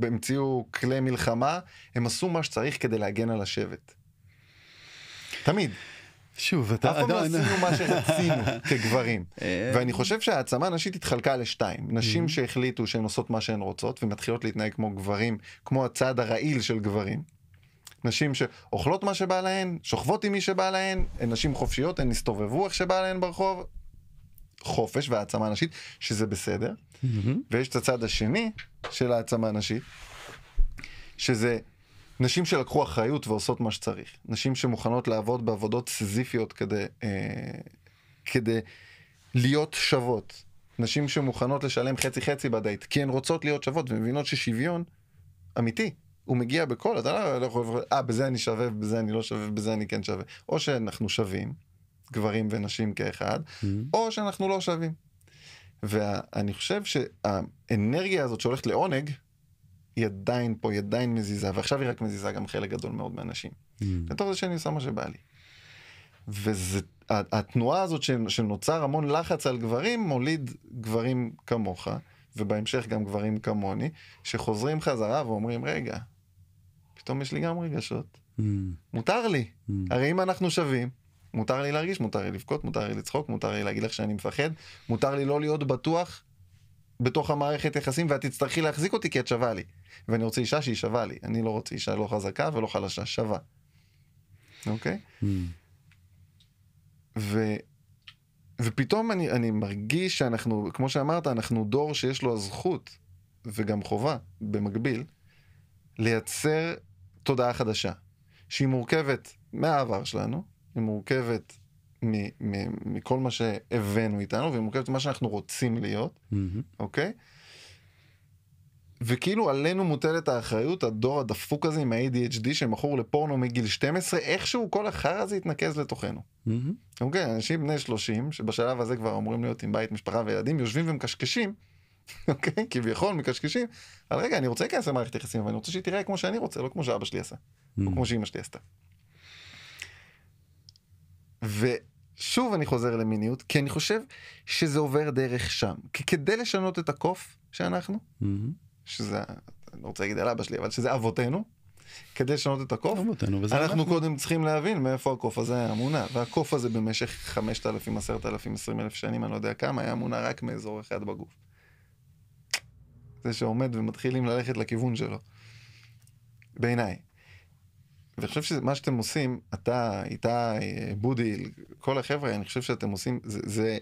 המציאו כלי מלחמה, הם עשו מה שצריך כדי להגן על השבט. תמיד. שוב, אתה... אף פעם לא עשינו מה שרצינו כגברים. אה, ואני חושב שהעצמה הנשית התחלקה לשתיים. נשים שהחליטו שהן עושות מה שהן רוצות ומתחילות להתנהג כמו גברים, כמו הצד הרעיל של גברים. נשים שאוכלות מה שבא להן, שוכבות עם מי שבא להן, הן נשים חופשיות, הן הסתובבו איך שבא להן ברחוב. חופש והעצמה נשית, שזה בסדר. Mm-hmm. ויש את הצד השני של העצמה נשית, שזה נשים שלקחו אחריות ועושות מה שצריך. נשים שמוכנות לעבוד בעבודות סיזיפיות כדי, אה, כדי להיות שוות. נשים שמוכנות לשלם חצי חצי בדייט, כי הן רוצות להיות שוות ומבינות ששוויון אמיתי הוא מגיע בכל, אתה לא, לא יכול, אה, בזה אני שווה, בזה אני לא שווה, בזה אני כן שווה. או שאנחנו שווים, גברים ונשים כאחד, mm-hmm. או שאנחנו לא שווים. ואני חושב שהאנרגיה הזאת שהולכת לעונג, היא עדיין פה, היא עדיין מזיזה, ועכשיו היא רק מזיזה גם חלק גדול מאוד מהנשים. Mm-hmm. לתוך זה שאני עושה מה שבא לי. והתנועה הזאת שנוצר המון לחץ על גברים, מוליד גברים כמוך, ובהמשך גם גברים כמוני, שחוזרים חזרה ואומרים, רגע, פתאום יש לי גם רגשות. Mm. מותר לי. Mm. הרי אם אנחנו שווים, מותר לי להרגיש, מותר לי לבכות, מותר לי לצחוק, מותר לי להגיד לך שאני מפחד, מותר לי לא להיות בטוח בתוך המערכת יחסים, ואת תצטרכי להחזיק אותי כי את שווה לי. ואני רוצה אישה שהיא שווה לי. אני לא רוצה אישה לא חזקה ולא חלשה, שווה. אוקיי? Mm. ו... ופתאום אני, אני מרגיש שאנחנו, כמו שאמרת, אנחנו דור שיש לו הזכות וגם חובה במקביל לייצר תודעה חדשה, שהיא מורכבת מהעבר שלנו, היא מורכבת מכל מה שהבאנו איתנו, והיא מורכבת ממה שאנחנו רוצים להיות, mm-hmm. אוקיי? וכאילו עלינו מוטלת האחריות, הדור הדפוק הזה עם ה-ADHD שמכור לפורנו מגיל 12, איכשהו כל החרא הזה יתנקז לתוכנו. מהמם. אוקיי, אנשים בני 30, שבשלב הזה כבר אמורים להיות עם בית, משפחה וילדים, יושבים ומקשקשים, אוקיי, כביכול מקשקשים, על רגע, אני רוצה להיכנס למערכת יחסים, אבל אני רוצה שהיא תיראה כמו שאני רוצה, לא כמו שאבא שלי עשה, או כמו שאמא שלי עשתה. ושוב אני חוזר למיניות, כי אני חושב שזה עובר דרך שם. כי כדי לשנות את הקוף שאנחנו, מהמם. שזה, אני לא רוצה להגיד על אבא שלי, אבל שזה אבותינו, כדי לשנות את הקוף, וזה אנחנו קודם צריכים להבין מאיפה הקוף הזה היה מונע, והקוף הזה במשך 5,000, 10,000, 20,000 שנים, אני לא יודע כמה, היה מונע רק מאזור אחד בגוף. זה שעומד ומתחילים ללכת לכיוון שלו. בעיניי. ואני חושב שמה שאתם עושים, אתה, איתי, בודי, כל החבר'ה, אני חושב שאתם עושים, זה, זה,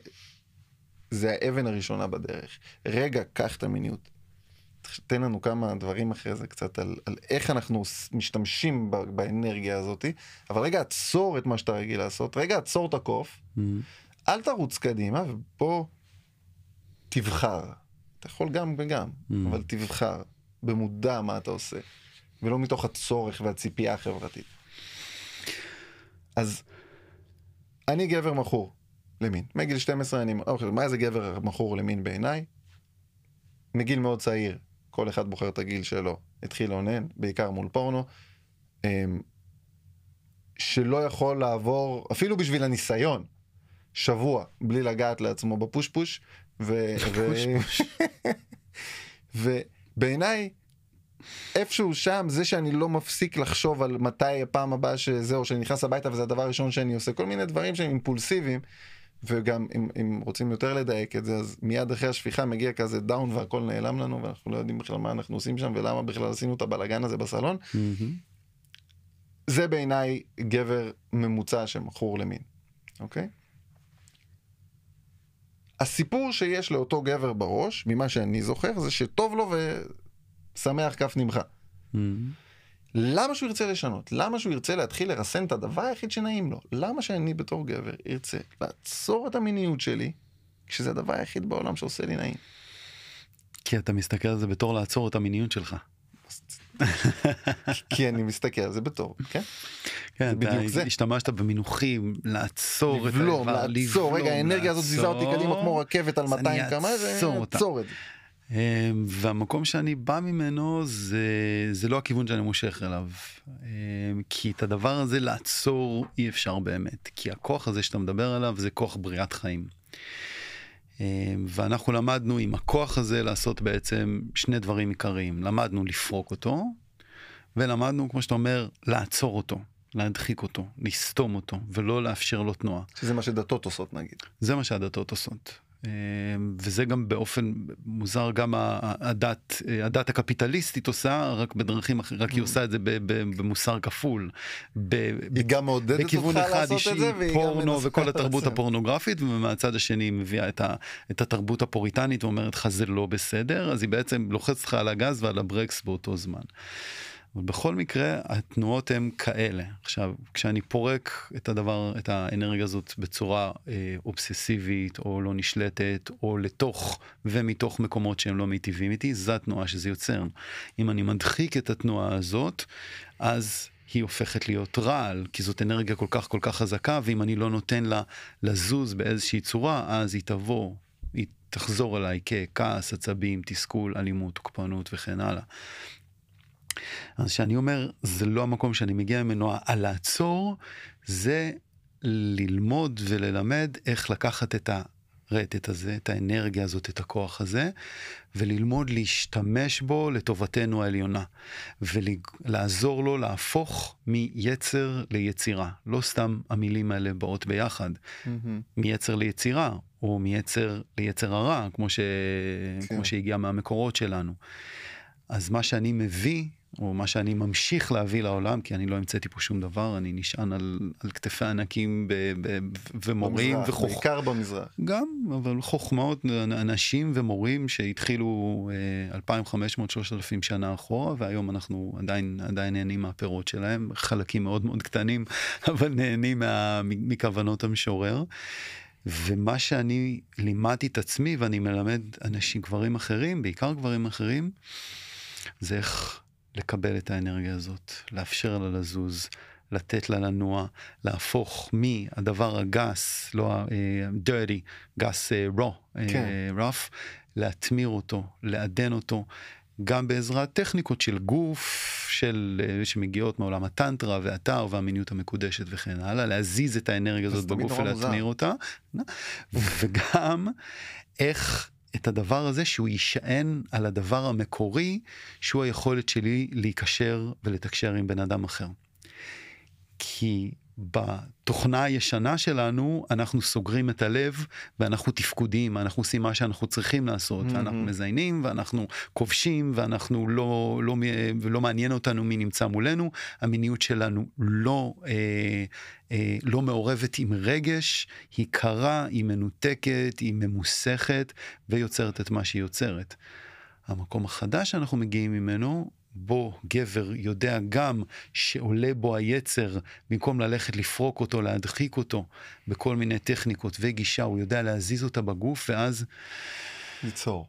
זה האבן הראשונה בדרך. רגע, קח את המיניות. תן לנו כמה דברים אחרי זה קצת על, על איך אנחנו משתמשים ב- באנרגיה הזאת, אבל רגע עצור את מה שאתה רגיל לעשות, רגע עצור את הקוף, מהמם. אל תרוץ קדימה ובוא תבחר. אתה יכול גם וגם, Mm. אבל תבחר במודע מה אתה עושה, ולא מתוך הצורך והציפייה החברתית. אז אני גבר מכור למין. מגיל 12 אני... אוקיי, מה זה גבר מכור למין בעיניי? מגיל מאוד צעיר, כל אחד בוחר את הגיל שלו, התחיל לאונן, בעיקר מול פורנו, אמ, שלא יכול לעבור, אפילו בשביל הניסיון, שבוע בלי לגעת לעצמו בפושפוש. ובעיניי, איפשהו שם, זה שאני לא מפסיק לחשוב על מתי הפעם הבאה שזה, או שאני נכנס הביתה וזה הדבר הראשון שאני עושה, כל מיני דברים שהם אימפולסיביים, וגם אם, אם רוצים יותר לדייק את זה, אז מיד אחרי השפיכה מגיע כזה דאון והכל נעלם לנו, ואנחנו לא יודעים בכלל מה אנחנו עושים שם, ולמה בכלל עשינו את הבלאגן הזה בסלון. מהמם. זה בעיניי גבר ממוצע שמכור למין, אוקיי? הסיפור שיש לאותו גבר בראש, ממה שאני זוכר, זה שטוב לו ושמח כף נמחה. מהמם. למה שהוא ירצה לשנות? למה שהוא ירצה להתחיל לרסן את הדבר היחיד שנעים לו? למה שאני בתור גבר ארצה לעצור את המיניות שלי, כשזה הדבר היחיד בעולם שעושה לי נעים? כי אתה מסתכל על זה בתור לעצור את המיניות שלך. כי אני מסתכל על זה בתור, כן? כן, בדיוק זה. השתמשת במינוחים, לעצור את לבלום, האיבר, לעצור, רגע, האנרגיה הזאת זיזה אותי קדימה כמו רכבת על אז אני 200 קמ"ש, אעצור אותה. עצור את זה. אמ, והמקום שאני בא ממנו זה, זה לא הכיוון שאני מושך אליו. אמ, כי את הדבר הזה לעצור אי אפשר באמת. כי הכוח הזה שאתה מדבר עליו זה כוח בריאת חיים. אמ, ואנחנו למדנו עם הכוח הזה לעשות בעצם שני דברים עיקריים. למדנו לפרוק אותו, ולמדנו, כמו שאתה אומר, לעצור אותו, להדחיק אותו, לסתום אותו, ולא לאפשר לו תנועה. שזה מה שדתות עושות נגיד. זה מה שהדתות עושות. אה, וזה גם באופן מוזר גם הדת הדת הקפיטליסטית עושה רק בדרכים אחרות רק היא עושה את זה במוסר כפול. ב- היא גם מעודדת בכיוון אותך אחד לעשות את אישי זה, והיא גם פורנו מנסה וכל התרבות. הפורנוגרפית ומהצד השני היא מביאה את, ה, את התרבות הפוריטנית ואומרת לך זה לא בסדר אז היא בעצם לוחצת לך על הגז ועל הברקס באותו זמן. אבל בכל מקרה התנועות הן כאלה עכשיו כשאני פורק את הדבר את האנרגיה הזאת בצורה אה, אובססיבית או לא נשלטת או לתוך ומתוך מקומות שהם לא מיטיבים איתי זו התנועה שזה יוצר. אם אני מדחיק את התנועה הזאת אז היא הופכת להיות רעל כי זאת אנרגיה כל כך כל כך חזקה ואם אני לא נותן לה לזוז באיזושהי צורה אז היא תבוא. תחזור אליי ככעס, עצבים, תסכול, אלימות, תוקפנות וכן הלאה. אז כשאני אומר זה לא המקום שאני מגיע ממנו על לעצור זה ללמוד וללמד איך לקחת את הרטט הזה את האנרגיה הזאת את הכוח הזה וללמוד להשתמש בו לטובתנו העליונה ולעזור לו להפוך מיצר ליצירה לא סתם המילים האלה באות ביחד מהמם. מיצר ליצירה או מיצר ליצר הרע כמו, ש... כן. כמו שהגיע מהמקורות שלנו. אז מה שאני מביא או מה שאני ממשיך להביא לעולם כי אני לא המצאתי פה שום דבר אני נשען על, על כתפי ענקים ב... ב... ומורים במזרח, וחוכ... בעיקר במזרח. גם אבל חוכמות אנשים ומורים שהתחילו אה, 2,500-3,000 שנה אחורה והיום אנחנו עדיין עדיין נהנים מהפירות שלהם חלקים מאוד מאוד קטנים אבל נהנים מה, מכוונות המשורר. ומה שאני לימדתי את עצמי ואני מלמד אנשים גברים אחרים בעיקר גברים אחרים זה איך לקבל את האנרגיה הזאת, לאפשר לה לזוז, לתת לה לנוע, להפוך מהדבר הגס, לא ה-dirty, גס raw, כן. rough, להטמיר אותו, לעדן אותו, גם בעזרת טכניקות של גוף, של, אה, שמגיעות מעולם הטנטרה והאתר והמיניות המקודשת וכן הלאה, להזיז את האנרגיה הזאת בגוף ולהטמיר אותה, וגם איך את הדבר הזה שהוא יישען על הדבר המקורי, שהוא היכולת שלי להיקשר ולתקשר עם בן אדם אחר. כי בתוכנה הישנה שלנו אנחנו סוגרים את הלב ואנחנו תפקודיים, אנחנו עושים מה שאנחנו צריכים לעשות, Mhm. ואנחנו מזיינים ואנחנו כובשים ואנחנו לא, לא, ולא מעניין אותנו מי נמצא מולנו, המיניות שלנו לא, אה, אה, לא מעורבת עם רגש, היא קרה, היא מנותקת, היא ממוסכת ויוצרת את מה שהיא יוצרת. המקום החדש שאנחנו מגיעים ממנו, בו גבר יודע גם שעולה בו היצר, במקום ללכת לפרוק אותו, להדחיק אותו בכל מיני טכניקות וגישה, הוא יודע להזיז אותה בגוף, ואז, ליצור.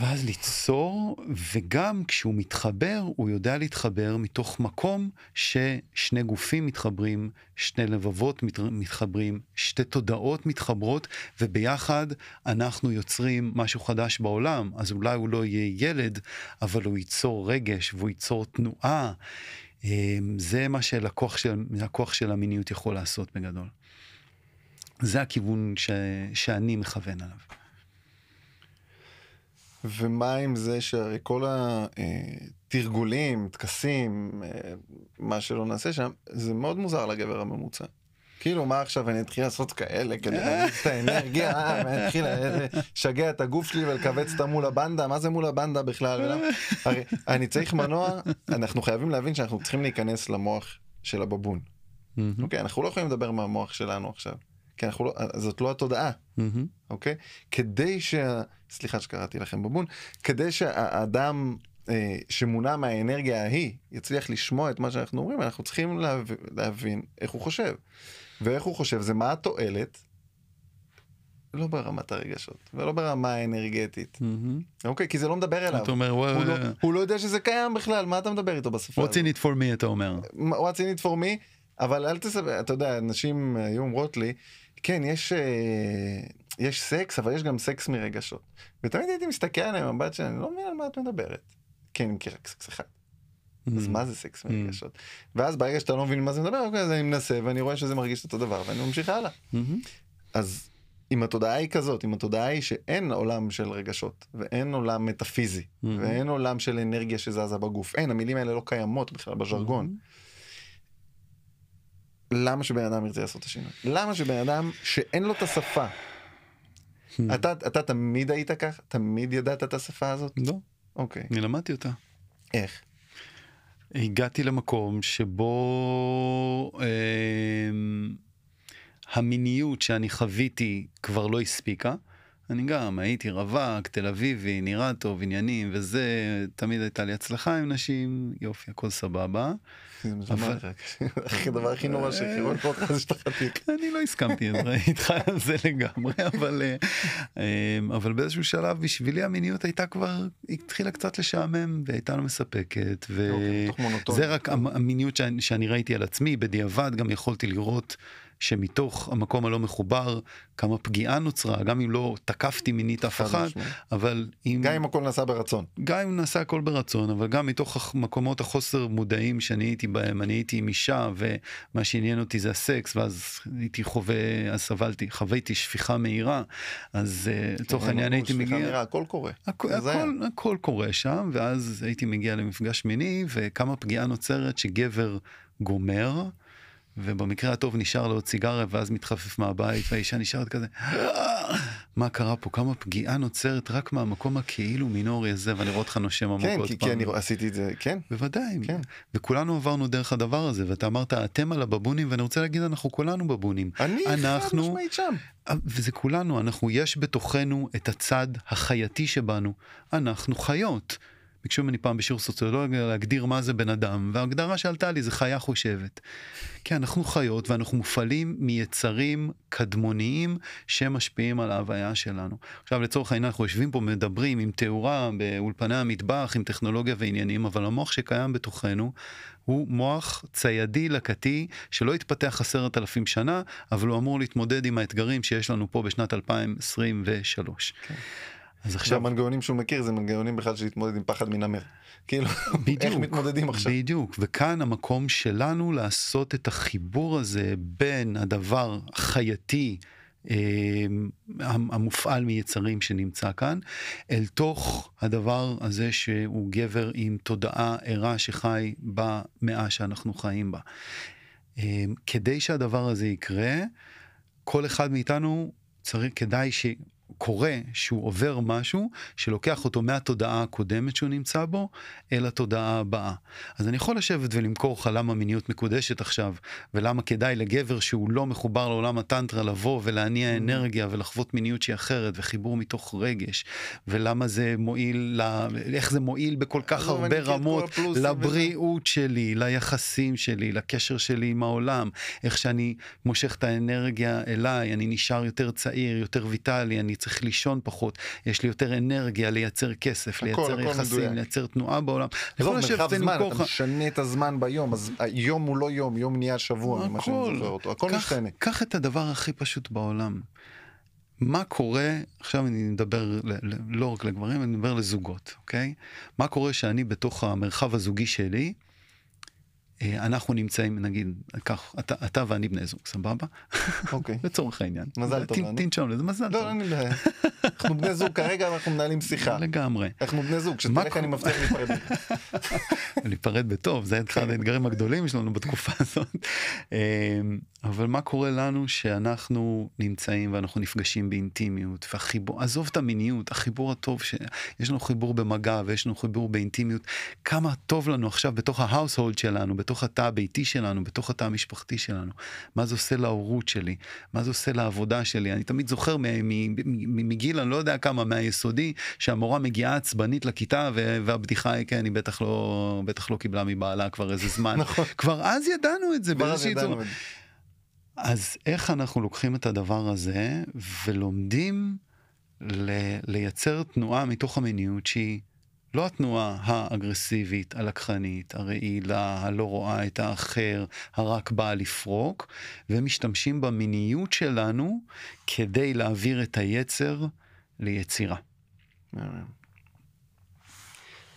ואז ליצור, וגם כשהוא מתחבר, הוא יודע להתחבר מתוך מקום ששני גופים מתחברים, שני לבבות מת- מתחברים, שתי תודעות מתחברות, וביחד אנחנו יוצרים משהו חדש בעולם. אז אולי הוא לא יהיה ילד, אבל הוא ייצור רגש והוא ייצור תנועה. אה, זה מה שלקוח של, של המיניות יכול לעשות בגדול. זה הכיוון ש, שאני מכוון עליו. ומה עם זה שהרי כל התרגולים, טקסים, אה, מה שלא נעשה שם, זה מאוד מוזר לגבר הממוצע. כאילו מה עכשיו אני אתחיל לעשות כאלה כדי להניץ את האנרגיה, אה, ואני אתחיל לשגע את הגוף שלי ולכווץ אותה מול הבנדה, מה זה מול הבנדה בכלל? הרי אני צריך מנוע, אנחנו חייבים להבין שאנחנו צריכים להיכנס למוח של הבבון. אוקיי, אנחנו לא יכולים לדבר מהמוח שלנו עכשיו, כי אנחנו לא, זאת לא התודעה. מהמם, אוקיי? כדי שה... סליחה שקראתי לכם בבון, כדי שהאדם אה, שמונע מהאנרגיה ההיא יצליח לשמוע את מה שאנחנו אומרים, אנחנו צריכים להב... להבין איך הוא חושב. ואיך הוא חושב זה מה התועלת, לא ברמת הרגשות, ולא ברמה האנרגטית, מהמם. אוקיי? כי זה לא מדבר אליו. אתה אומר, הוא לא, "וואי, הוא לא יודע שזה קיים בכלל, מה אתה מדבר איתו בשפה what's in it for me אתה אומר. what's in it for me, אבל אל תספר, אתה יודע, נשים היו אומרות לי, כן, יש, אה, יש סקס, אבל יש גם סקס מרגשות. ותמיד הייתי מסתכל עליהם במבט שלי, אני לא מבין על מה את מדברת. כן, אני מכיר רק סקס אחד. אז Mm. מה זה סקס Mm. מרגשות? ואז ברגע שאתה לא מבין מה זה מדבר, אוקיי, אז אני מנסה ואני רואה שזה מרגיש אותו דבר ואני ממשיך הלאה. מהמם. אז אם התודעה היא כזאת, אם התודעה היא שאין עולם של רגשות, ואין עולם מטאפיזי. ואין עולם של אנרגיה שזזה בגוף, אין, המילים האלה לא קיימות בכלל בז'רגון. למה שבן אדם ירצה לעשות את השינוי? למה שבן אדם שאין לו את השפה, Hmm. אתה, אתה תמיד היית כך? תמיד ידעת את השפה הזאת? לא, אוקיי. אני למדתי אותה. איך? הגעתי למקום שבו אה, המיניות שאני חוויתי כבר לא הספיקה. אני גם הייתי רווק, תל אביבי, נראה טוב, עניינים וזה, תמיד הייתה לי הצלחה עם נשים, יופי, הכל סבבה. זה. הדבר הכי נורא שהכירו לך אותך זה שאתה חתיך. אני לא הסכמתי איתך על זה לגמרי, אבל, אה, אה, אבל באיזשהו שלב בשבילי המיניות הייתה כבר, היא התחילה קצת לשעמם והייתה לא מספקת. ו... אוקיי, רק המ- המיניות שאני ראיתי על עצמי, בדיעבד גם יכולתי לראות שמתוך המקום הלא מחובר, כמה פגיעה נוצרה, גם אם לא תקפתי מינית אף חד אחד. אבל אם, גם אם הכל נעשה ברצון. גם אם נעשה הכל ברצון, אבל גם מתוך המקומות החוסר מודעים שאני הייתי בהם, אני הייתי עם אישה, ומה שעניין אותי זה הסקס, ואז הייתי חווה, אז סבלתי, חוויתי שפיכה מהירה, אז אה, לצורך העניין הייתי מגיע... נראה, הכל קורה. הכל. הכל, הכל קורה שם, ואז הייתי מגיע למפגש מיני, וכמה פגיעה נוצרת שגבר גומר, ובמקרה הטוב נשאר לעוד סיגריה, ואז מתחפף מהבית, והאישה נשארת כזה, מה קרה פה? כמה פגיעה נוצרת רק מהמקום הכאילו מינורי הזה, ואני רואה אותך נושם עמוק כן, עוד כי- פעם. כי אני עשיתי את זה, כן. בוודאי, כן. וכולנו עברנו דרך הדבר הזה, ואתה אמרת אתם על הבבונים, ואני רוצה להגיד אנחנו כולנו בבונים. אני חד משמעית שם. וזה כולנו, אנחנו, יש בתוכנו את הצד החייתי שבנו. אנחנו חיות. ביקשו ממני פעם בשיעור סוציולוגיה להגדיר מה זה בן אדם, וההגדרה שעלתה לי זה חיה חושבת. כי אנחנו חיות ואנחנו מופעלים מיצרים קדמוניים שמשפיעים על ההוויה שלנו. עכשיו לצורך העניין אנחנו יושבים פה מדברים עם תאורה באולפני המטבח, עם טכנולוגיה ועניינים, אבל המוח שקיים בתוכנו הוא מוח ציידי לקטי שלא התפתח עשרת אלפים שנה, אבל הוא אמור להתמודד עם האתגרים שיש לנו פה בשנת 2023. כן. אז עכשיו... המנגנונים שהוא מכיר זה מנגנונים בכלל של להתמודד עם פחד מנמר. כאילו, בדיוק, איך מתמודדים עכשיו. בדיוק, וכאן המקום שלנו לעשות את החיבור הזה בין הדבר החייתי, אה, המופעל מיצרים שנמצא כאן, אל תוך הדבר הזה שהוא גבר עם תודעה ערה שחי במאה שאנחנו חיים בה. אה, כדי שהדבר הזה יקרה, כל אחד מאיתנו צריך, כדאי ש... קורה שהוא עובר משהו שלוקח אותו מהתודעה הקודמת שהוא נמצא בו אל התודעה הבאה. אז אני יכול לשבת ולמכור לך למה מיניות מקודשת עכשיו ולמה כדאי לגבר שהוא לא מחובר לעולם הטנטרה לבוא ולהניע mm-hmm. אנרגיה ולחוות מיניות שהיא אחרת וחיבור מתוך רגש ולמה זה מועיל, לה, איך זה מועיל בכל כך הרבה רמות לבריאות. שלי, ליחסים שלי, לקשר שלי עם העולם, איך שאני מושך את האנרגיה אליי, אני נשאר יותר צעיר, יותר ויטלי, אני צריך לישון פחות, יש לי יותר אנרגיה לייצר כסף, הכל, לייצר הכל יחסים, מדויק. לייצר תנועה בעולם. עזוב, מרחב זמן, אתה משנה את הזמן ביום, אז היום הוא לא יום, יום נהיה שבוע, ממה שאני זוכר אותו, הכל כך, משתנה. קח את הדבר הכי פשוט בעולם. מה קורה, עכשיו אני מדבר לא רק לגברים, אני מדבר לזוגות, אוקיי? מה קורה שאני בתוך המרחב הזוגי שלי, אנחנו נמצאים, נגיד, כך, אתה, אתה ואני בני זוג, סבבה? אוקיי. לצורך העניין. מזל טוב. תנשום לזה, מזל טוב. לא, אני לא... אנחנו בני זוג כרגע, אנחנו מנהלים שיחה. לגמרי. אנחנו בני זוג, כשתלך אני מבטיח להיפרד. להיפרד בטוב, זה אחד כן. האתגרים הגדולים שלנו בתקופה הזאת. אבל מה קורה לנו שאנחנו נמצאים ואנחנו נפגשים באינטימיות, והחיבור, עזוב את המיניות, החיבור הטוב, שיש לנו חיבור במגע ויש לנו חיבור באינטימיות, כמה טוב לנו עכשיו בתוך ה household שלנו, בתוך התא הביתי שלנו, בתוך התא המשפחתי שלנו. מה זה עושה להורות שלי, מה זה עושה לעבודה שלי. אני תמיד זוכר מגיל, אני לא יודע כמה, מהיסודי, שהמורה מגיעה עצבנית לכיתה והבדיחה היא, כן, היא בטח לא, בטח לא קיבלה מבעלה כבר איזה זמן. נכון. כבר אז ידענו את זה. את זה. אז איך אנחנו לוקחים את הדבר הזה ולומדים ל- לייצר תנועה מתוך המיניות שהיא לא התנועה האגרסיבית, הלקחנית, הרעילה, הלא רואה את האחר, הרק באה לפרוק, ומשתמשים במיניות שלנו כדי להעביר את היצר ליצירה.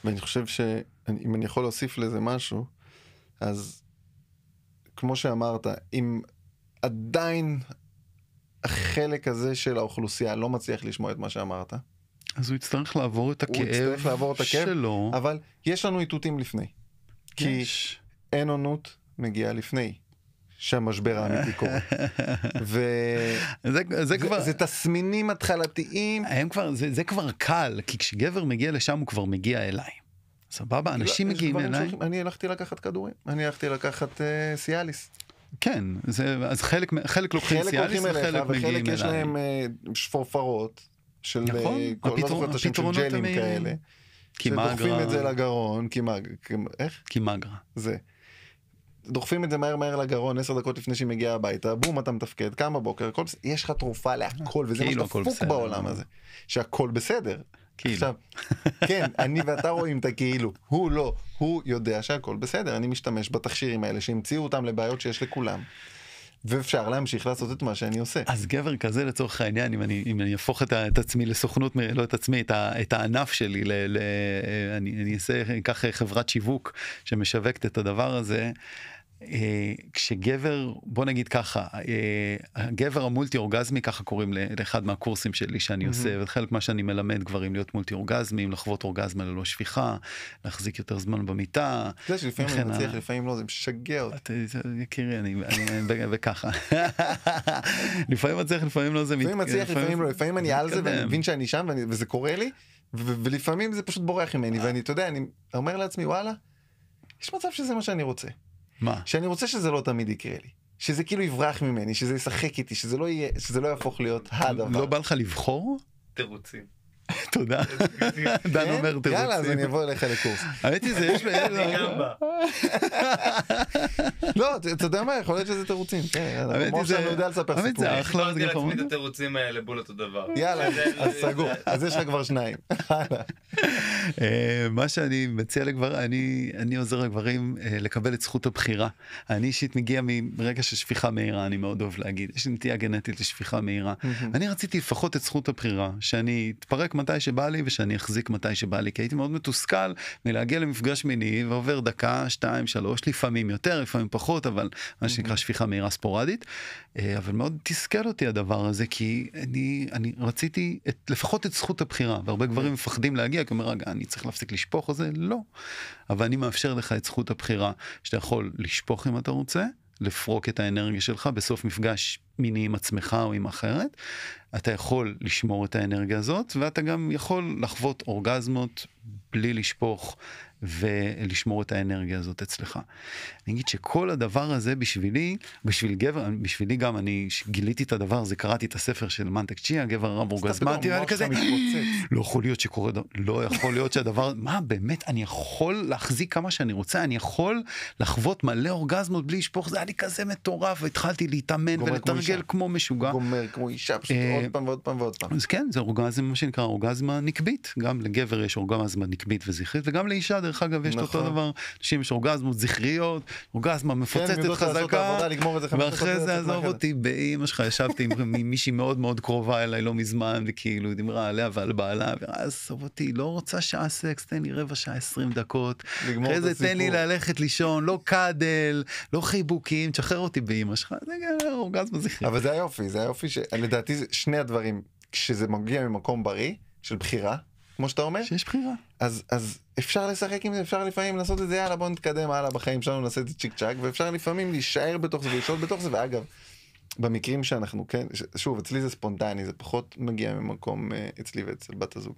ואני חושב שאם אני יכול להוסיף לזה משהו, אז כמו שאמרת, אם עדיין החלק הזה של האוכלוסייה לא מצליח לשמוע את מה שאמרת. אז הוא יצטרך לעבור את הכאב הוא יצטרך לעבור את הכאב שלו. אבל יש לנו איתותים לפני. כי אין עונות מגיעה לפני. שהמשבר האמיתי קורה. ו... זה, זה, זה כבר... זה תסמינים התחלתיים. הם כבר, זה, זה כבר קל, כי כשגבר מגיע לשם הוא כבר מגיע אליי. סבבה? אנשים לא, מגיעים אליי. אני הלכתי לקחת כדורים, אני הלכתי לקחת uh, סיאליס. כן, זה, אז חלק, חלק לוקחים סיאליס וחלק מגיעים אליי. וחלק יש להם uh, שפורפרות של, נכון, uh, כל, הפתרון, לא זוכר את השם של ג'לים כאלה. קימגרה. שדוחפים את זה לגרון, קימגרה, איך? קימגרה. זה. דוחפים את זה מהר מהר לגרון 10 דקות לפני שהיא מגיעה הביתה, בום אתה מתפקד, קם בבוקר, הכל, יש לך תרופה להכל, וזה כאילו מה שדפוק בעולם הזה, שהכל בסדר. כאילו. עכשיו, כן, אני ואתה רואים את הכאילו, הוא לא, הוא יודע שהכל בסדר, אני משתמש בתכשירים האלה שהמציאו אותם לבעיות שיש לכולם. ואפשר להמשיך לעשות את מה שאני עושה. אז גבר כזה לצורך העניין, אם אני, אם אני אהפוך את, את עצמי לסוכנות, לא את עצמי, את, ה, את הענף שלי, ל, ל, אני, אני אעשה, אקח חברת שיווק שמשווקת את הדבר הזה, אה, כשגבר, בוא נגיד ככה, אה, הגבר המולטי אורגזמי, ככה קוראים לאחד מהקורסים שלי שאני mm-hmm. עושה, וחלק מה שאני מלמד גברים להיות מולטי אורגזמיים, לחוות אורגזמה ללא שפיכה, להחזיק יותר זמן במיטה. אתה יודע שלפעמים אני מצליח, לפעמים לא, זה משגע אותי. יקירי, אני וככה. לפעמים מצליח, לפעמים לא, זה לפעמים מצליח, לפעמים לא, לפעמים אני על זה ואני מבין שאני שם וזה קורה לי, ולפעמים זה פשוט בורח ממני, ואני, אתה יודע, אני אומר לעצמי, וואלה, יש מצב שזה מה שאני רוצה. מה? שאני רוצה שזה לא תמיד יקרה לי. שזה כאילו יברח ממני, שזה ישחק איתי, שזה לא יהיה, שזה לא יהפוך להיות הדבר. לא בא לך לבחור? תירוצים. תודה. דן? אומר תירוצים. יאללה, אז אני אבוא אליך לקורס. האמת היא זה יש... אני גם בא. לא, אתה יודע מה, יכול להיות שזה תירוצים. כן, האמת היא זה- שאני יודע לספר האמת סיפור. זה אחלה, זה לעצמי. את התירוצים האלה בול אותו דבר. יאללה, אז זה- סגור. אז יש לך כבר שניים. אה, מה שאני מציע לגבר, אני, אני עוזר לגברים אה, לקבל את זכות הבחירה. אני אישית מגיע מרגע של שפיכה מהירה, אני מאוד אוהב להגיד. יש לי נטייה גנטית לשפיכה מהירה. אני רציתי לפחות את זכות הבחירה, שאני אתפרק מתי שבא לי ושאני אחזיק מתי שבא לי, כי הייתי מאוד מתוסכל מלהגיע למפגש מיני ועובר דקה, שתיים, שלוש, לפעמים יותר, לפעמים פחות, אבל מה שנקרא שפיכה מהירה ספורדית. אה, אבל מאוד תסכל אותי הדבר הזה, כי אני, אני רציתי את, לפחות את זכות הבחירה, והרבה גברים מפחדים להגיע, כי אומר, רגע, אני צריך להפסיק לשפוך או זה? לא. אבל אני מאפשר לך את זכות הבחירה, שאתה יכול לשפוך אם אתה רוצה, לפרוק את האנרגיה שלך בסוף מפגש מיני עם עצמך או עם אחרת. אתה יכול לשמור את האנרגיה הזאת, ואתה גם יכול לחוות אורגזמות בלי לשפוך ולשמור את האנרגיה הזאת אצלך. אני אגיד שכל הדבר הזה בשבילי, בשביל גבר, בשבילי גם, אני גיליתי את הדבר הזה, קראתי את הספר של מנטק צ'י, הגבר הרב אורגזמטי, שלך כזה. לא יכול להיות שקורה, לא יכול להיות שהדבר, מה באמת, אני יכול להחזיק כמה שאני רוצה, אני יכול לחוות מלא אורגזמות בלי לשפוך, זה היה לי כזה מטורף, והתחלתי להתאמן ולתרגל. כמו משוגע. גומר כמו אישה, פשוט אה, עוד פעם ועוד פעם ועוד פעם. אז כן, זה אורגזם, מה שנקרא אורגזמה נקבית. גם לגבר יש אורגזמה נקבית וזכרית, וגם לאישה, דרך אגב, יש את אותו נכון. דבר. נשים יש אורגזמות זכריות, אורגזמה כן, מפוצצת את חזקה, העבודה, זה ואחרי זה עזוב. אותי באימא שלך, ישבתי עם מישהי מאוד מאוד קרובה אליי לא מזמן, וכאילו דיברה עליה ועל בעלה, ועזוב אותי, לא רוצה שעה סקס, תן לי רבע שעה, 20 דקות. אחרי זה תן לי. ללכת לישון, לא קאדל, לא חיבוקים, תשחרר אותי באימא שלך, זה גם אורגזמה זכרית. אבל זה היופי, זה היופי שלדעתי זה שני הדברים, כשזה מגיע ממקום בריא, של בחירה, כמו שאתה אומר, שיש בחירה. אז, אז אפשר לשחק עם זה, אפשר לפעמים לעשות את זה, יאללה בוא נתקדם הלאה בחיים שלנו, נעשה את זה צ'יק צ'אק, ואפשר לפעמים להישאר בתוך זה ולשהות בתוך זה, ואגב, במקרים שאנחנו, כן, שוב, אצלי זה ספונטני, זה פחות מגיע ממקום, אה, אצלי ואצל בת הזוג,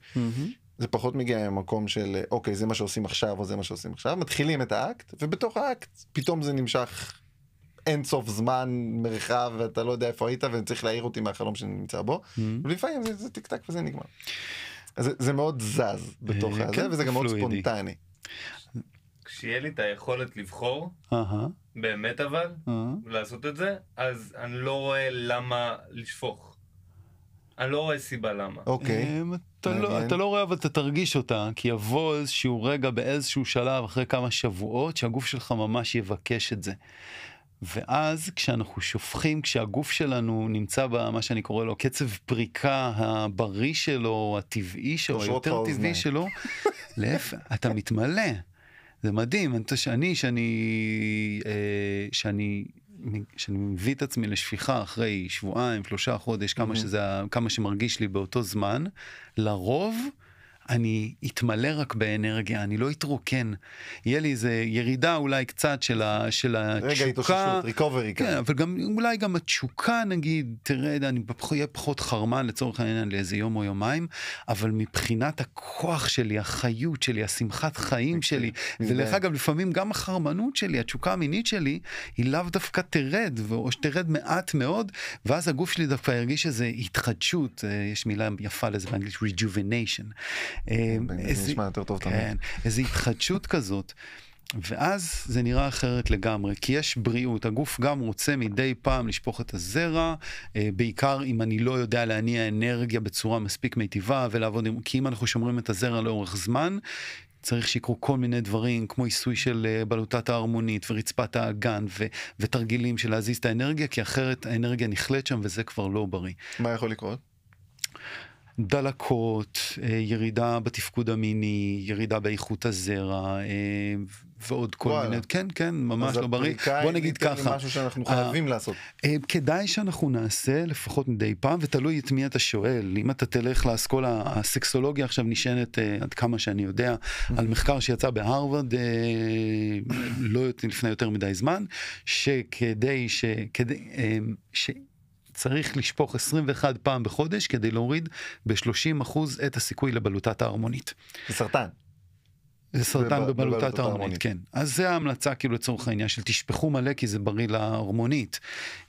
זה פחות מגיע ממקום של, אה, אוקיי, זה מה שעושים עכשיו, או זה מה שעושים עכשיו, מתחילים את האקט, ובתוך האקט, פתאום זה נמשך אין סוף זמן, מרחב, ואתה לא יודע איפה היית, וצריך להעיר אותי מהחלום שאני נמצא בו, ולפעמים זה, זה טיק טק וזה נגמר. אז זה, זה מאוד זז בתוך אה, הזה, כן, וזה גם מאוד פלואידי. ספונטני. כשיהיה לי את היכולת לבחור, אהה, באמת אבל, אהה. לעשות את זה, אז אני לא רואה למה לשפוך. אני לא רואה סיבה למה. אוקיי, אמ, אתה לא. אתה לא רואה אבל אתה תרגיש אותה כי יבוא איזשהו רגע באיזשהו שלב אחרי כמה שבועות שהגוף שלך ממש יבקש את זה. ואז כשאנחנו שופכים כשהגוף שלנו נמצא במה שאני קורא לו קצב פריקה הבריא שלו הטבעי שלו היותר טבעי. שלו להפך אתה מתמלא. זה מדהים אני, שאני שאני אה, שאני שאני מביא את עצמי לשפיכה אחרי שבועיים שלושה חודש כמה. שזה כמה שמרגיש לי באותו זמן לרוב. אני אתמלא רק באנרגיה, אני לא אתרוקן. יהיה לי איזה ירידה אולי קצת של, ה, של רגע התשוקה. התאוששות, ריקוברי כן. אבל גם אולי גם התשוקה נגיד, תרד, אני אהיה פחות חרמן לצורך העניין לאיזה יום או יומיים, אבל מבחינת הכוח שלי, החיות שלי, השמחת חיים שלי, מזדהה. ודרך אגב לפעמים גם החרמנות שלי, התשוקה המינית שלי, היא לאו דווקא תרד, או שתרד מעט מאוד, ואז הגוף שלי דווקא ירגיש איזה התחדשות, אה, יש מילה יפה לזה באנגלית, rejuvenation. אה, זה נשמע יותר טוב תמיד. כן, איזו התחדשות כזאת. ואז זה נראה אחרת לגמרי, כי יש בריאות, הגוף גם רוצה מדי פעם לשפוך את הזרע, אה, בעיקר אם אני לא יודע להניע אנרגיה בצורה מספיק מיטיבה ולעבוד עם, כי אם אנחנו שומרים את הזרע לאורך זמן, צריך שיקרו כל מיני דברים כמו עיסוי של אה, בלוטת ההרמונית ורצפת האגן ו- ותרגילים של להזיז את האנרגיה, כי אחרת האנרגיה נכלאת שם וזה כבר לא בריא. מה יכול לקרות? דלקות, אה, ירידה בתפקוד המיני, ירידה באיכות הזרע אה, ועוד כל וואלה. מיני, כן כן ממש לא בריא, בוא נגיד ככה, משהו שאנחנו אה, חייבים לעשות. כדאי שאנחנו נעשה לפחות מדי פעם ותלוי את מי אתה שואל, אם אתה תלך לאסכולה, הסקסולוגיה עכשיו נשענת עד כמה שאני יודע על מחקר שיצא בהרווארד לא לפני יותר מדי זמן, שכדי ש... כדי, ש... צריך לשפוך 21 פעם בחודש כדי להוריד ב-30% את הסיכוי לבלוטת ההרמונית. זה סרטן. זה סרטן בב- בבלוטת ההרמונית. כן. אז זה ההמלצה כאילו לצורך העניין של תשפכו מלא כי זה בריא להרמונית.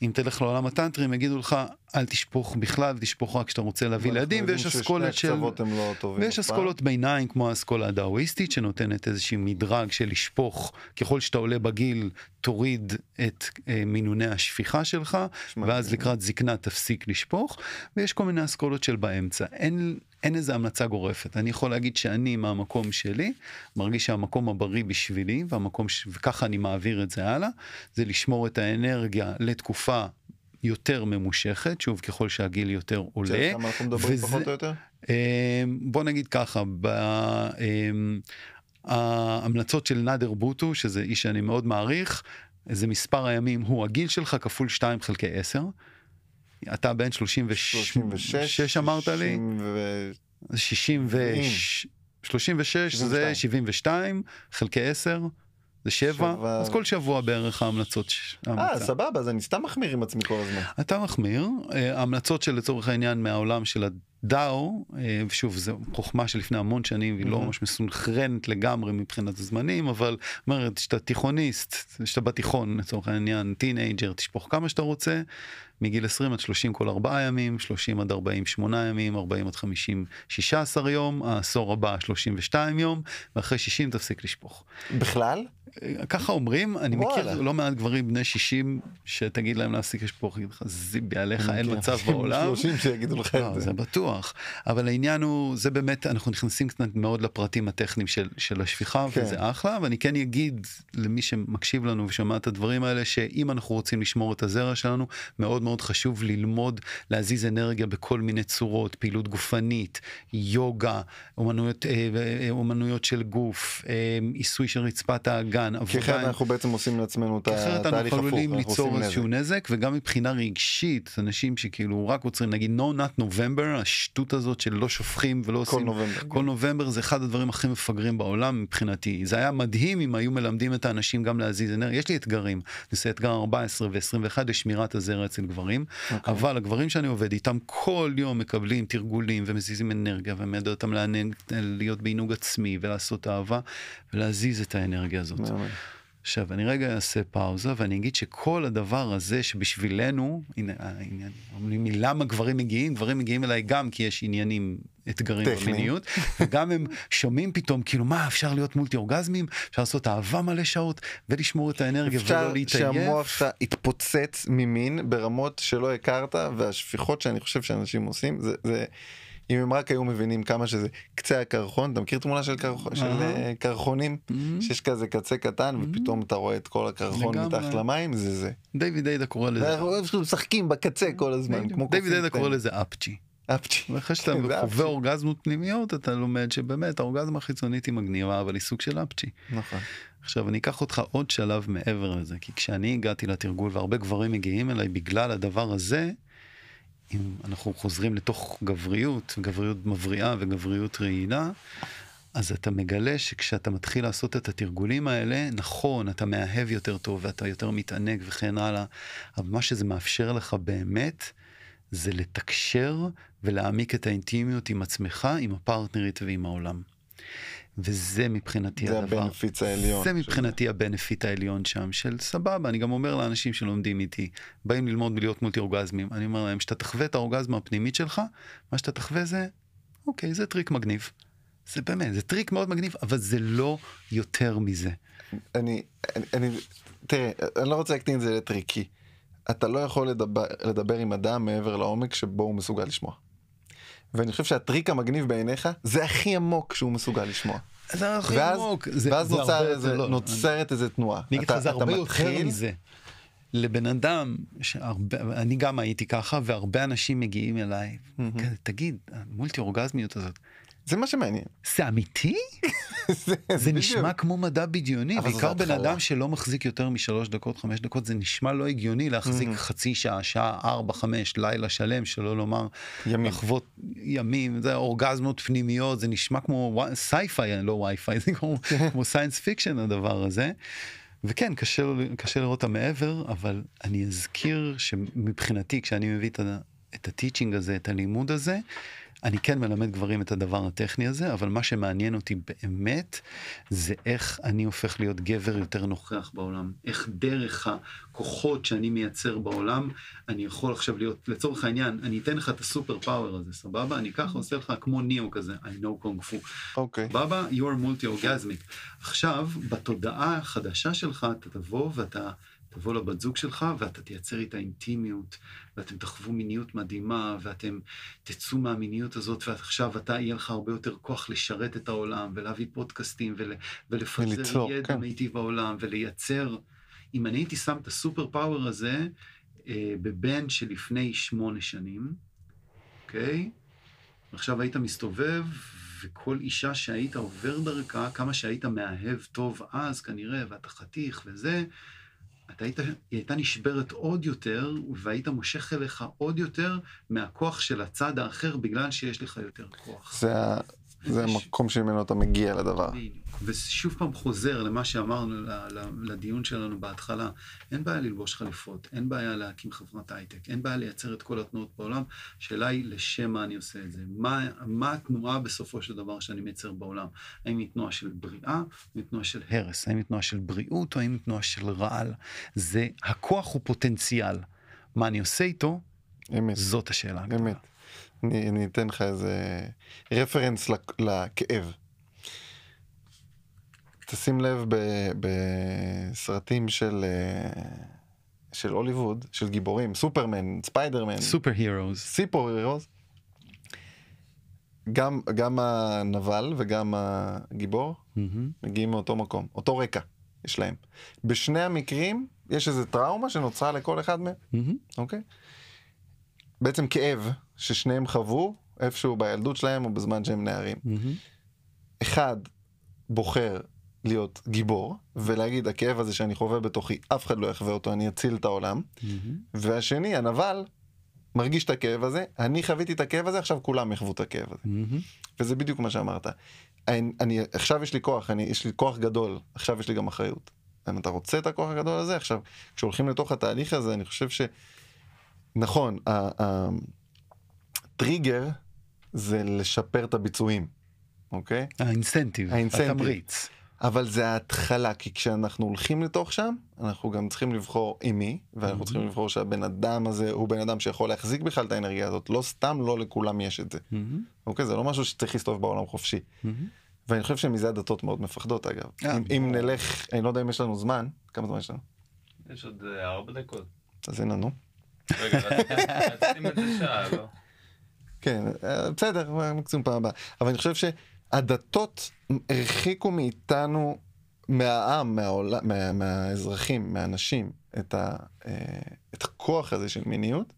אם תלך לעולם הטנטרי הם יגידו לך אל תשפוך בכלל, תשפוך רק כשאתה רוצה להביא יודעים ויש ששני אסכולת של... הם לא טובים ויש פעם. אסכולות ביניים כמו האסכולה הדאואיסטית שנותנת איזשהו מדרג של לשפוך ככל שאתה עולה בגיל תוריד את אה, מינוני השפיכה שלך ואז. לקראת זקנה תפסיק לשפוך ויש כל מיני אסכולות של באמצע אין אין איזה המלצה גורפת אני יכול להגיד שאני מהמקום שלי מרגיש שהמקום הבריא בשבילי והמקום ש... וככה אני מעביר את זה הלאה זה לשמור את האנרגיה לתקופה יותר ממושכת שוב ככל שהגיל יותר עולה. יודע כמה אנחנו מדברים וזה- פחות או יותר? אמ, בוא נגיד ככה, ב- אמ, ההמלצות של נאדר בוטו, שזה איש שאני מאוד מעריך, זה מספר הימים הוא הגיל שלך כפול 2 חלקי 10. אתה בן 36, 36 אמרת לי? 60 ו- 60 ו... 36 זה 72 חלקי 10 זה 7 שבע. אז כל שבוע בערך ההמלצות. אה. סבבה, אז אני סתם מחמיר עם עצמי כל הזמן. אתה מחמיר, אה, ההמלצות של לצורך העניין מהעולם של הדאו, אה, ושוב זו חוכמה שלפני המון שנים והיא לא מהמם. ממש מסונכרנת לגמרי מבחינת הזמנים, אבל אומרת שאתה תיכוניסט, שאתה בתיכון לצורך העניין, teenager, תשפוך כמה שאתה רוצה, מגיל 20 עד 30 כל 4 ימים, 30 עד 40 8 ימים, 40 עד 50 16 יום, העשור הבא 32 יום, ואחרי 60 תפסיק לשפוך. בכלל? אה, ככה אומרים, אני מכיר וואלה. לא מעט גברים בני 60 שתגיד להם להפסיק לשפוך, יגיד לך זיבי עליך אין מצב בעולם. 30 שיגידו לך לא, את זה. זה בטוח, אבל העניין הוא, זה באמת, אנחנו נכנסים קצת מאוד לפרטים הטכניים של, של השפיכה, כן. וזה אחלה, ואני כן אגיד למי שמקשיב לנו ושומע את הדברים האלה, שאם אנחנו רוצים לשמור את הזרע שלנו, מאוד מאוד חשוב ללמוד להזיז אנרגיה בכל מיני צורות, פעילות גופנית, יוגה, אומנויות, אה, אה, אומנויות של גוף, אה, עיסוי של רצפת האגן, כי אחרת אנחנו בעצם עושים לעצמנו את כי אחרת אנחנו התהליך הפוך, עלולים ליצור איזשהו נזק. וגם מבחינה רגשית אנשים שכאילו רק עוצרים נגיד no not november השטות הזאת של לא שופכים ולא כל עושים. נובמבר. כל נובמבר זה אחד הדברים הכי מפגרים בעולם מבחינתי. זה היה מדהים אם היו מלמדים את האנשים גם להזיז אנרגיה. יש לי אתגרים. אני עושה אתגר 14 ו-21 לשמירת הזרע אצל גברים אוקיי. אבל הגברים שאני עובד איתם כל יום מקבלים תרגולים ומזיזים אנרגיה ומלמד אותם לענג, להיות בעינוג עצמי ולעשות אהבה ולהזיז את האנרגיה הזאת. מהמם. עכשיו אני רגע אעשה פאוזה ואני אגיד שכל הדבר הזה שבשבילנו, הנה העניין, אומרים לי למה גברים מגיעים, גברים מגיעים אליי גם כי יש עניינים, אתגרים. במיניות, וגם הם שומעים פתאום כאילו מה אפשר להיות מולטי אורגזמים, אפשר לעשות אהבה מלא שעות ולשמור את האנרגיה אפשר ולא להתעייף. שהמוח שלך יתפוצץ ממין ברמות שלא הכרת והשפיכות שאני חושב שאנשים עושים זה זה אם הם רק היו מבינים כמה שזה קצה הקרחון אתה מכיר תמונה של, קרח... של אהה. אה, קרחונים Mhm. שיש כזה קצה קטן ופתאום אתה רואה את כל הקרחון לגמרי. מתחת למים זה זה. דיוויד איידה קורא לזה, אנחנו משחקים בקצה כל הזמן כמו דיוויד קופים איידה קורא קטנים. לזה אפצ'י. אפצ'י. ואחרי שאתה כן, חווה. אורגזמות פנימיות אתה לומד שבאמת האורגזמה החיצונית היא מגניבה אבל היא סוג של אפצ'י. נכון. עכשיו אני אקח אותך עוד שלב מעבר לזה כי כשאני הגעתי לתרגול והרבה גברים מגיעים אליי בגלל הדבר הזה. אם אנחנו חוזרים לתוך גבריות גבריות מבריאה וגבריות רעילה. אז אתה מגלה שכשאתה מתחיל לעשות את התרגולים האלה נכון אתה מאהב יותר טוב ואתה יותר מתענג וכן הלאה אבל מה שזה מאפשר לך באמת זה לתקשר ולהעמיק את האינטימיות עם עצמך עם הפרטנרית ועם העולם. וזה מבחינתי זה הדבר. ה benefit העליון. זה מבחינתי ה benefit העליון שם של סבבה אני גם אומר לאנשים שלומדים איתי באים ללמוד להיות מולטי אורגזמים אני אומר להם שאתה תחווה את האורגזמה הפנימית שלך מה שאתה תחווה זה אוקיי זה טריק מגניב. זה באמת זה טריק מאוד מגניב אבל זה לא יותר מזה. אני, אני, אני, תראה, אני לא רוצה להקטין את זה לטריקי. אתה לא יכול לדבר, לדבר עם אדם מעבר לעומק שבו הוא מסוגל לשמוע. ואני חושב שהטריק המגניב בעיניך זה הכי עמוק שהוא מסוגל לשמוע. זה הכי ואז, עמוק. זה- ואז זה נוצר איזה, לא, נוצרת איזה תנועה. אני אגיד לך, זה הרבה יותר מזה. לבן אדם, שהרבה, אני גם הייתי ככה, והרבה אנשים מגיעים אליי. כזה, תגיד, המולטי אורגזמיות הזאת, זה מה שמעניין. זה אמיתי? זה. נשמע כמו מדע בדיוני, בעיקר בן. אדם שלא מחזיק יותר משלוש דקות, חמש דקות, זה נשמע לא הגיוני להחזיק מהמם. חצי שעה, שעה, ארבע, חמש, לילה שלם, שלא לומר ימים. לחוות ימים, זה אורגזמות פנימיות, זה נשמע כמו sci-fi, לא וי-פיי, זה כמו, כמו science fiction הדבר הזה. וכן, קשה, קשה לראות את המעבר, אבל אני אזכיר שמבחינתי, כשאני מביא את, ה- את ה teaching הזה, את הלימוד הזה, אני כן מלמד גברים את הדבר הטכני הזה, אבל מה שמעניין אותי באמת, זה איך אני הופך להיות גבר יותר נוכח בעולם. איך דרך הכוחות שאני מייצר בעולם, אני יכול עכשיו להיות, לצורך העניין, אני אתן לך את הסופר פאוור הזה, סבבה? אני ככה עושה לך כמו ניאו כזה, I know קונג פו. אוקיי. סבבה? you're multi-orgasmic. עכשיו, בתודעה החדשה שלך, אתה תבוא ואתה... תבוא לבת זוג שלך ואתה תייצר איתה אינטימיות, ואתם תחוו מיניות מדהימה, ואתם תצאו מהמיניות הזאת, ועכשיו אתה, יהיה לך הרבה יותר כוח לשרת את העולם, ולהביא פודקאסטים, ול, ולפזר וליצור, ידע כן. מיטיב בעולם, ולייצר. אם אני הייתי שם את הסופר פאוור הזה אה, בבן שלפני שמונה שנים, אוקיי? עכשיו היית מסתובב, וכל אישה שהיית עובר דרכה, כמה שהיית מאהב טוב אז כנראה, ואתה חתיך וזה, היית, היא הייתה נשברת עוד יותר, והיית מושך אליך עוד יותר מהכוח של הצד האחר, בגלל שיש לך יותר כוח. זה זה המקום שממנו אתה מגיע לדבר. בדיוק. ושוב פעם חוזר למה שאמרנו לדיון שלנו בהתחלה, אין בעיה ללבוש חליפות, אין בעיה להקים חברת הייטק, אין בעיה לייצר את כל התנועות בעולם, השאלה היא לשם מה אני עושה את זה, מה, מה התנועה בסופו של דבר שאני מייצר בעולם, האם היא תנועה של בריאה, היא תנועה של הרס, האם היא תנועה של בריאות או האם היא תנועה של רעל, זה, הכוח הוא פוטנציאל, מה אני עושה איתו, אמת. זאת השאלה. אמת. אני, אני אתן לך איזה רפרנס לכאב. תשים לב בסרטים של, אה, של הוליווד, של גיבורים, סופרמן, ספיידרמן, סופר הירוס. סיפור הירוס, גם, גם הנבל וגם הגיבור מגיעים מאותו מקום, אותו רקע יש להם. בשני המקרים יש איזה טראומה שנוצרה לכל אחד מהם, אוקיי? בעצם כאב ששניהם חוו איפשהו בילדות שלהם או בזמן שהם נערים. אחד בוחר להיות גיבור ולהגיד הכאב הזה שאני חווה בתוכי אף אחד לא יחווה אותו אני אציל את העולם והשני הנבל מרגיש את הכאב הזה אני חוויתי את הכאב הזה עכשיו כולם יחוו את הכאב הזה וזה בדיוק מה שאמרת. אני, אני עכשיו יש לי כוח אני יש לי כוח גדול עכשיו יש לי גם אחריות. אם אתה רוצה את הכוח הגדול הזה עכשיו כשהולכים לתוך התהליך הזה אני חושב שנכון הטריגר זה לשפר את הביצועים אוקיי האינסנטיב. התמריץ. אבל זה ההתחלה כי כשאנחנו הולכים לתוך שם אנחנו גם צריכים לבחור עם מי ואנחנו צריכים לבחור שהבן אדם הזה הוא בן אדם שיכול להחזיק בכלל את האנרגיה הזאת. לא סתם לא לכולם יש את זה. אוקיי? זה לא משהו שצריך להסתובב בעולם חופשי. ואני חושב שמזה הדתות מאוד מפחדות אגב. אה, אם, אם נלך אני לא יודע אם יש לנו זמן. כמה זמן יש לנו? יש עוד אה, ארבע דקות. אז אין לנו. רגע, רציתי- את זה שעה, לא? כן אה, בסדר מקסימום פעם הבאה. אבל אני חושב שהדתות הרחיקו מאיתנו מהעם מהעולם מה, מהאזרחים מהאנשים את, ה, אה, את הכוח הזה של מיניות.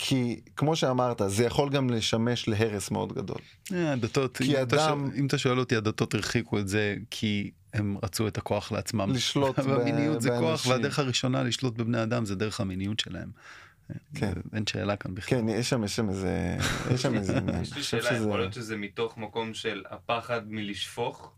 כי כמו שאמרת זה יכול גם לשמש להרס מאוד גדול. אה, הדתות, כי אם אדם- אם אתה שואל אותי, הדתות הרחיקו את זה כי הם רצו את הכוח לעצמם. לשלוט אבל ב- זה כוח, באנשים. והדרך הראשונה לשלוט בבני אדם זה דרך המיניות שלהם. כן. אין שאלה כאן בכלל. כן יש שם יש שם איזה יש שם איזה. יש אני לי שאלה, יכול להיות שזה מתוך מקום של הפחד מלשפוך,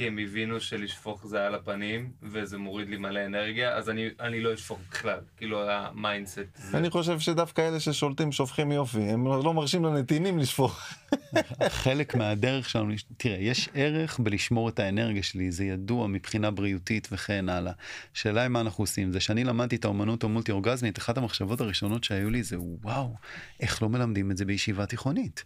כי הם הבינו שלשפוך זה על הפנים, וזה מוריד לי מלא אנרגיה, אז אני, אני לא אשפוך בכלל, כאילו ה mindset זה. אני חושב שדווקא אלה ששולטים שופכים יופי הם לא לא מרשים לנתינים לשפוך. חלק מהדרך שלנו, תראה, יש ערך בלשמור את האנרגיה שלי, זה ידוע מבחינה בריאותית וכן הלאה. השאלה היא מה אנחנו עושים. זה שאני למדתי את האומנות המולטי אורגזמית, אחת המחשבות הראשונות שהיו לי זה וואו, איך לא מלמדים את זה בישיבה תיכונית.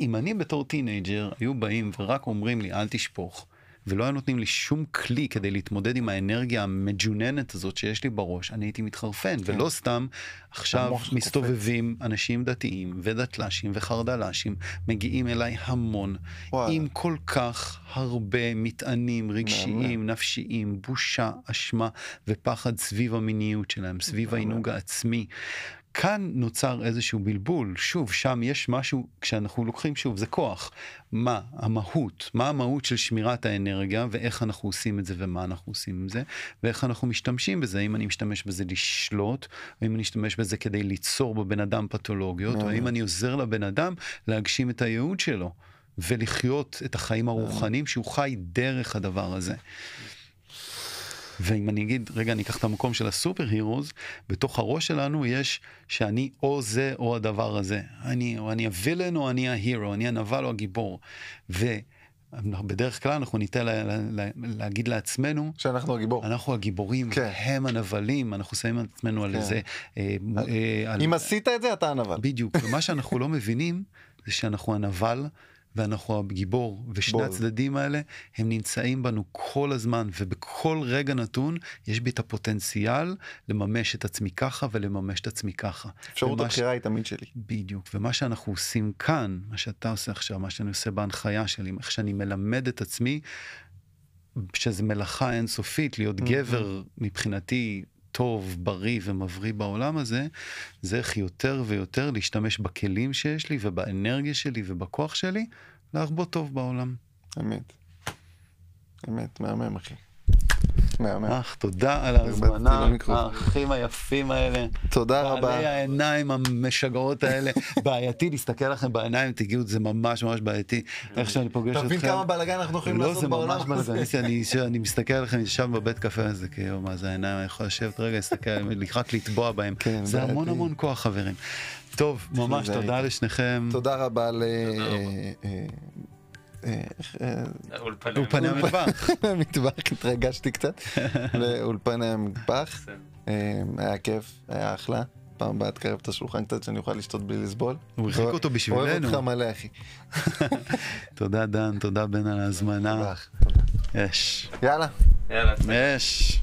אם אני בתור teenager היו באים ורק אומרים לי אל תשפוך. ולא היו נותנים לי שום כלי כדי להתמודד עם האנרגיה המג'וננת הזאת שיש לי בראש, אני הייתי מתחרפן, ולא סתם. עכשיו מסתובבים אנשים דתיים ודתל"שים וחרד"לשים, מגיעים אליי המון, וואלה. עם כל כך הרבה מטענים רגשיים, נפשיים, בושה, אשמה ופחד סביב המיניות שלהם, סביב העינוג העצמי. כאן נוצר איזשהו בלבול, שוב, שם יש משהו, כשאנחנו לוקחים, שוב, זה כוח. מה המהות, מה המהות של שמירת האנרגיה, ואיך אנחנו עושים את זה, ומה אנחנו עושים עם זה, ואיך אנחנו משתמשים בזה, האם אני משתמש בזה לשלוט, או אם אני משתמש בזה כדי ליצור בבן אדם פתולוגיות, או האם אני עוזר לבן אדם להגשים את הייעוד שלו, ולחיות את החיים הרוחניים שהוא חי דרך הדבר הזה. ואם אני אגיד, רגע, אני אקח את המקום של הסופר הירוז, בתוך הראש שלנו יש שאני או זה או הדבר הזה. אני, או אני הווילן או אני ההירו, אני הנבל או הגיבור. ובדרך כלל אנחנו ניתן לה, לה, לה, להגיד לעצמנו, שאנחנו הגיבור. אנחנו הגיבורים, כן. הם הנבלים, אנחנו שמים את עצמנו על כן. איזה... אה, אה, על- אם עשית את זה אתה הנבל. בדיוק, ומה שאנחנו לא מבינים זה שאנחנו הנבל ואנחנו הגיבור, ושני בול. הצדדים האלה הם נמצאים בנו כל הזמן, ובכל רגע נתון יש בי את הפוטנציאל לממש את עצמי ככה ולממש את עצמי ככה. אפשרות ומה ש- הבחירה היא תמיד שלי. בדיוק, ומה שאנחנו עושים כאן, מה שאתה עושה עכשיו, מה שאני עושה בהנחיה שלי, איך שאני מלמד את עצמי, שזה מלאכה אינסופית, להיות Mhm. גבר מבחינתי טוב, בריא ומבריא בעולם הזה, זה איך יותר ויותר להשתמש בכלים שיש לי ובאנרגיה שלי ובכוח שלי, להרבות טוב בעולם. אמת. אמת, מהמם אחי. מהמם. אך, תודה על ההזמנה, למיקרופון. האחים היפים האלה. תודה רבה. בעלי העיניים המשגעות האלה, בעייתי להסתכל לכם בעיניים, תגידו, זה ממש ממש בעייתי. איך שאני פוגש אתכם. תבין כמה בלאגן אנחנו יכולים לא, לעשות זה בעולם ממש הזה. בלגן. אני, אני מסתכל עליכם, ישב בבית קפה הזה, כאילו, מה זה העיניים, אני יכול לשבת רגע, להסתכל רק לטבוע בהם. כן, זה המון. המון כוח, חברים. טוב, ממש זה תודה. לשניכם. תודה רבה אולפני המטבח. המטבח, התרגשתי קצת, לאולפני המטבח. אה, היה כיף, היה אחלה. פעם הבאה תקרב את השולחן קצת שאני אוכל לשתות בלי לסבול. הוא הרחיק אותו אוהב בשבילנו. אותך מלא אחי. תודה דן, תודה בן על ההזמנה. יש. יאללה. יאללה. יש.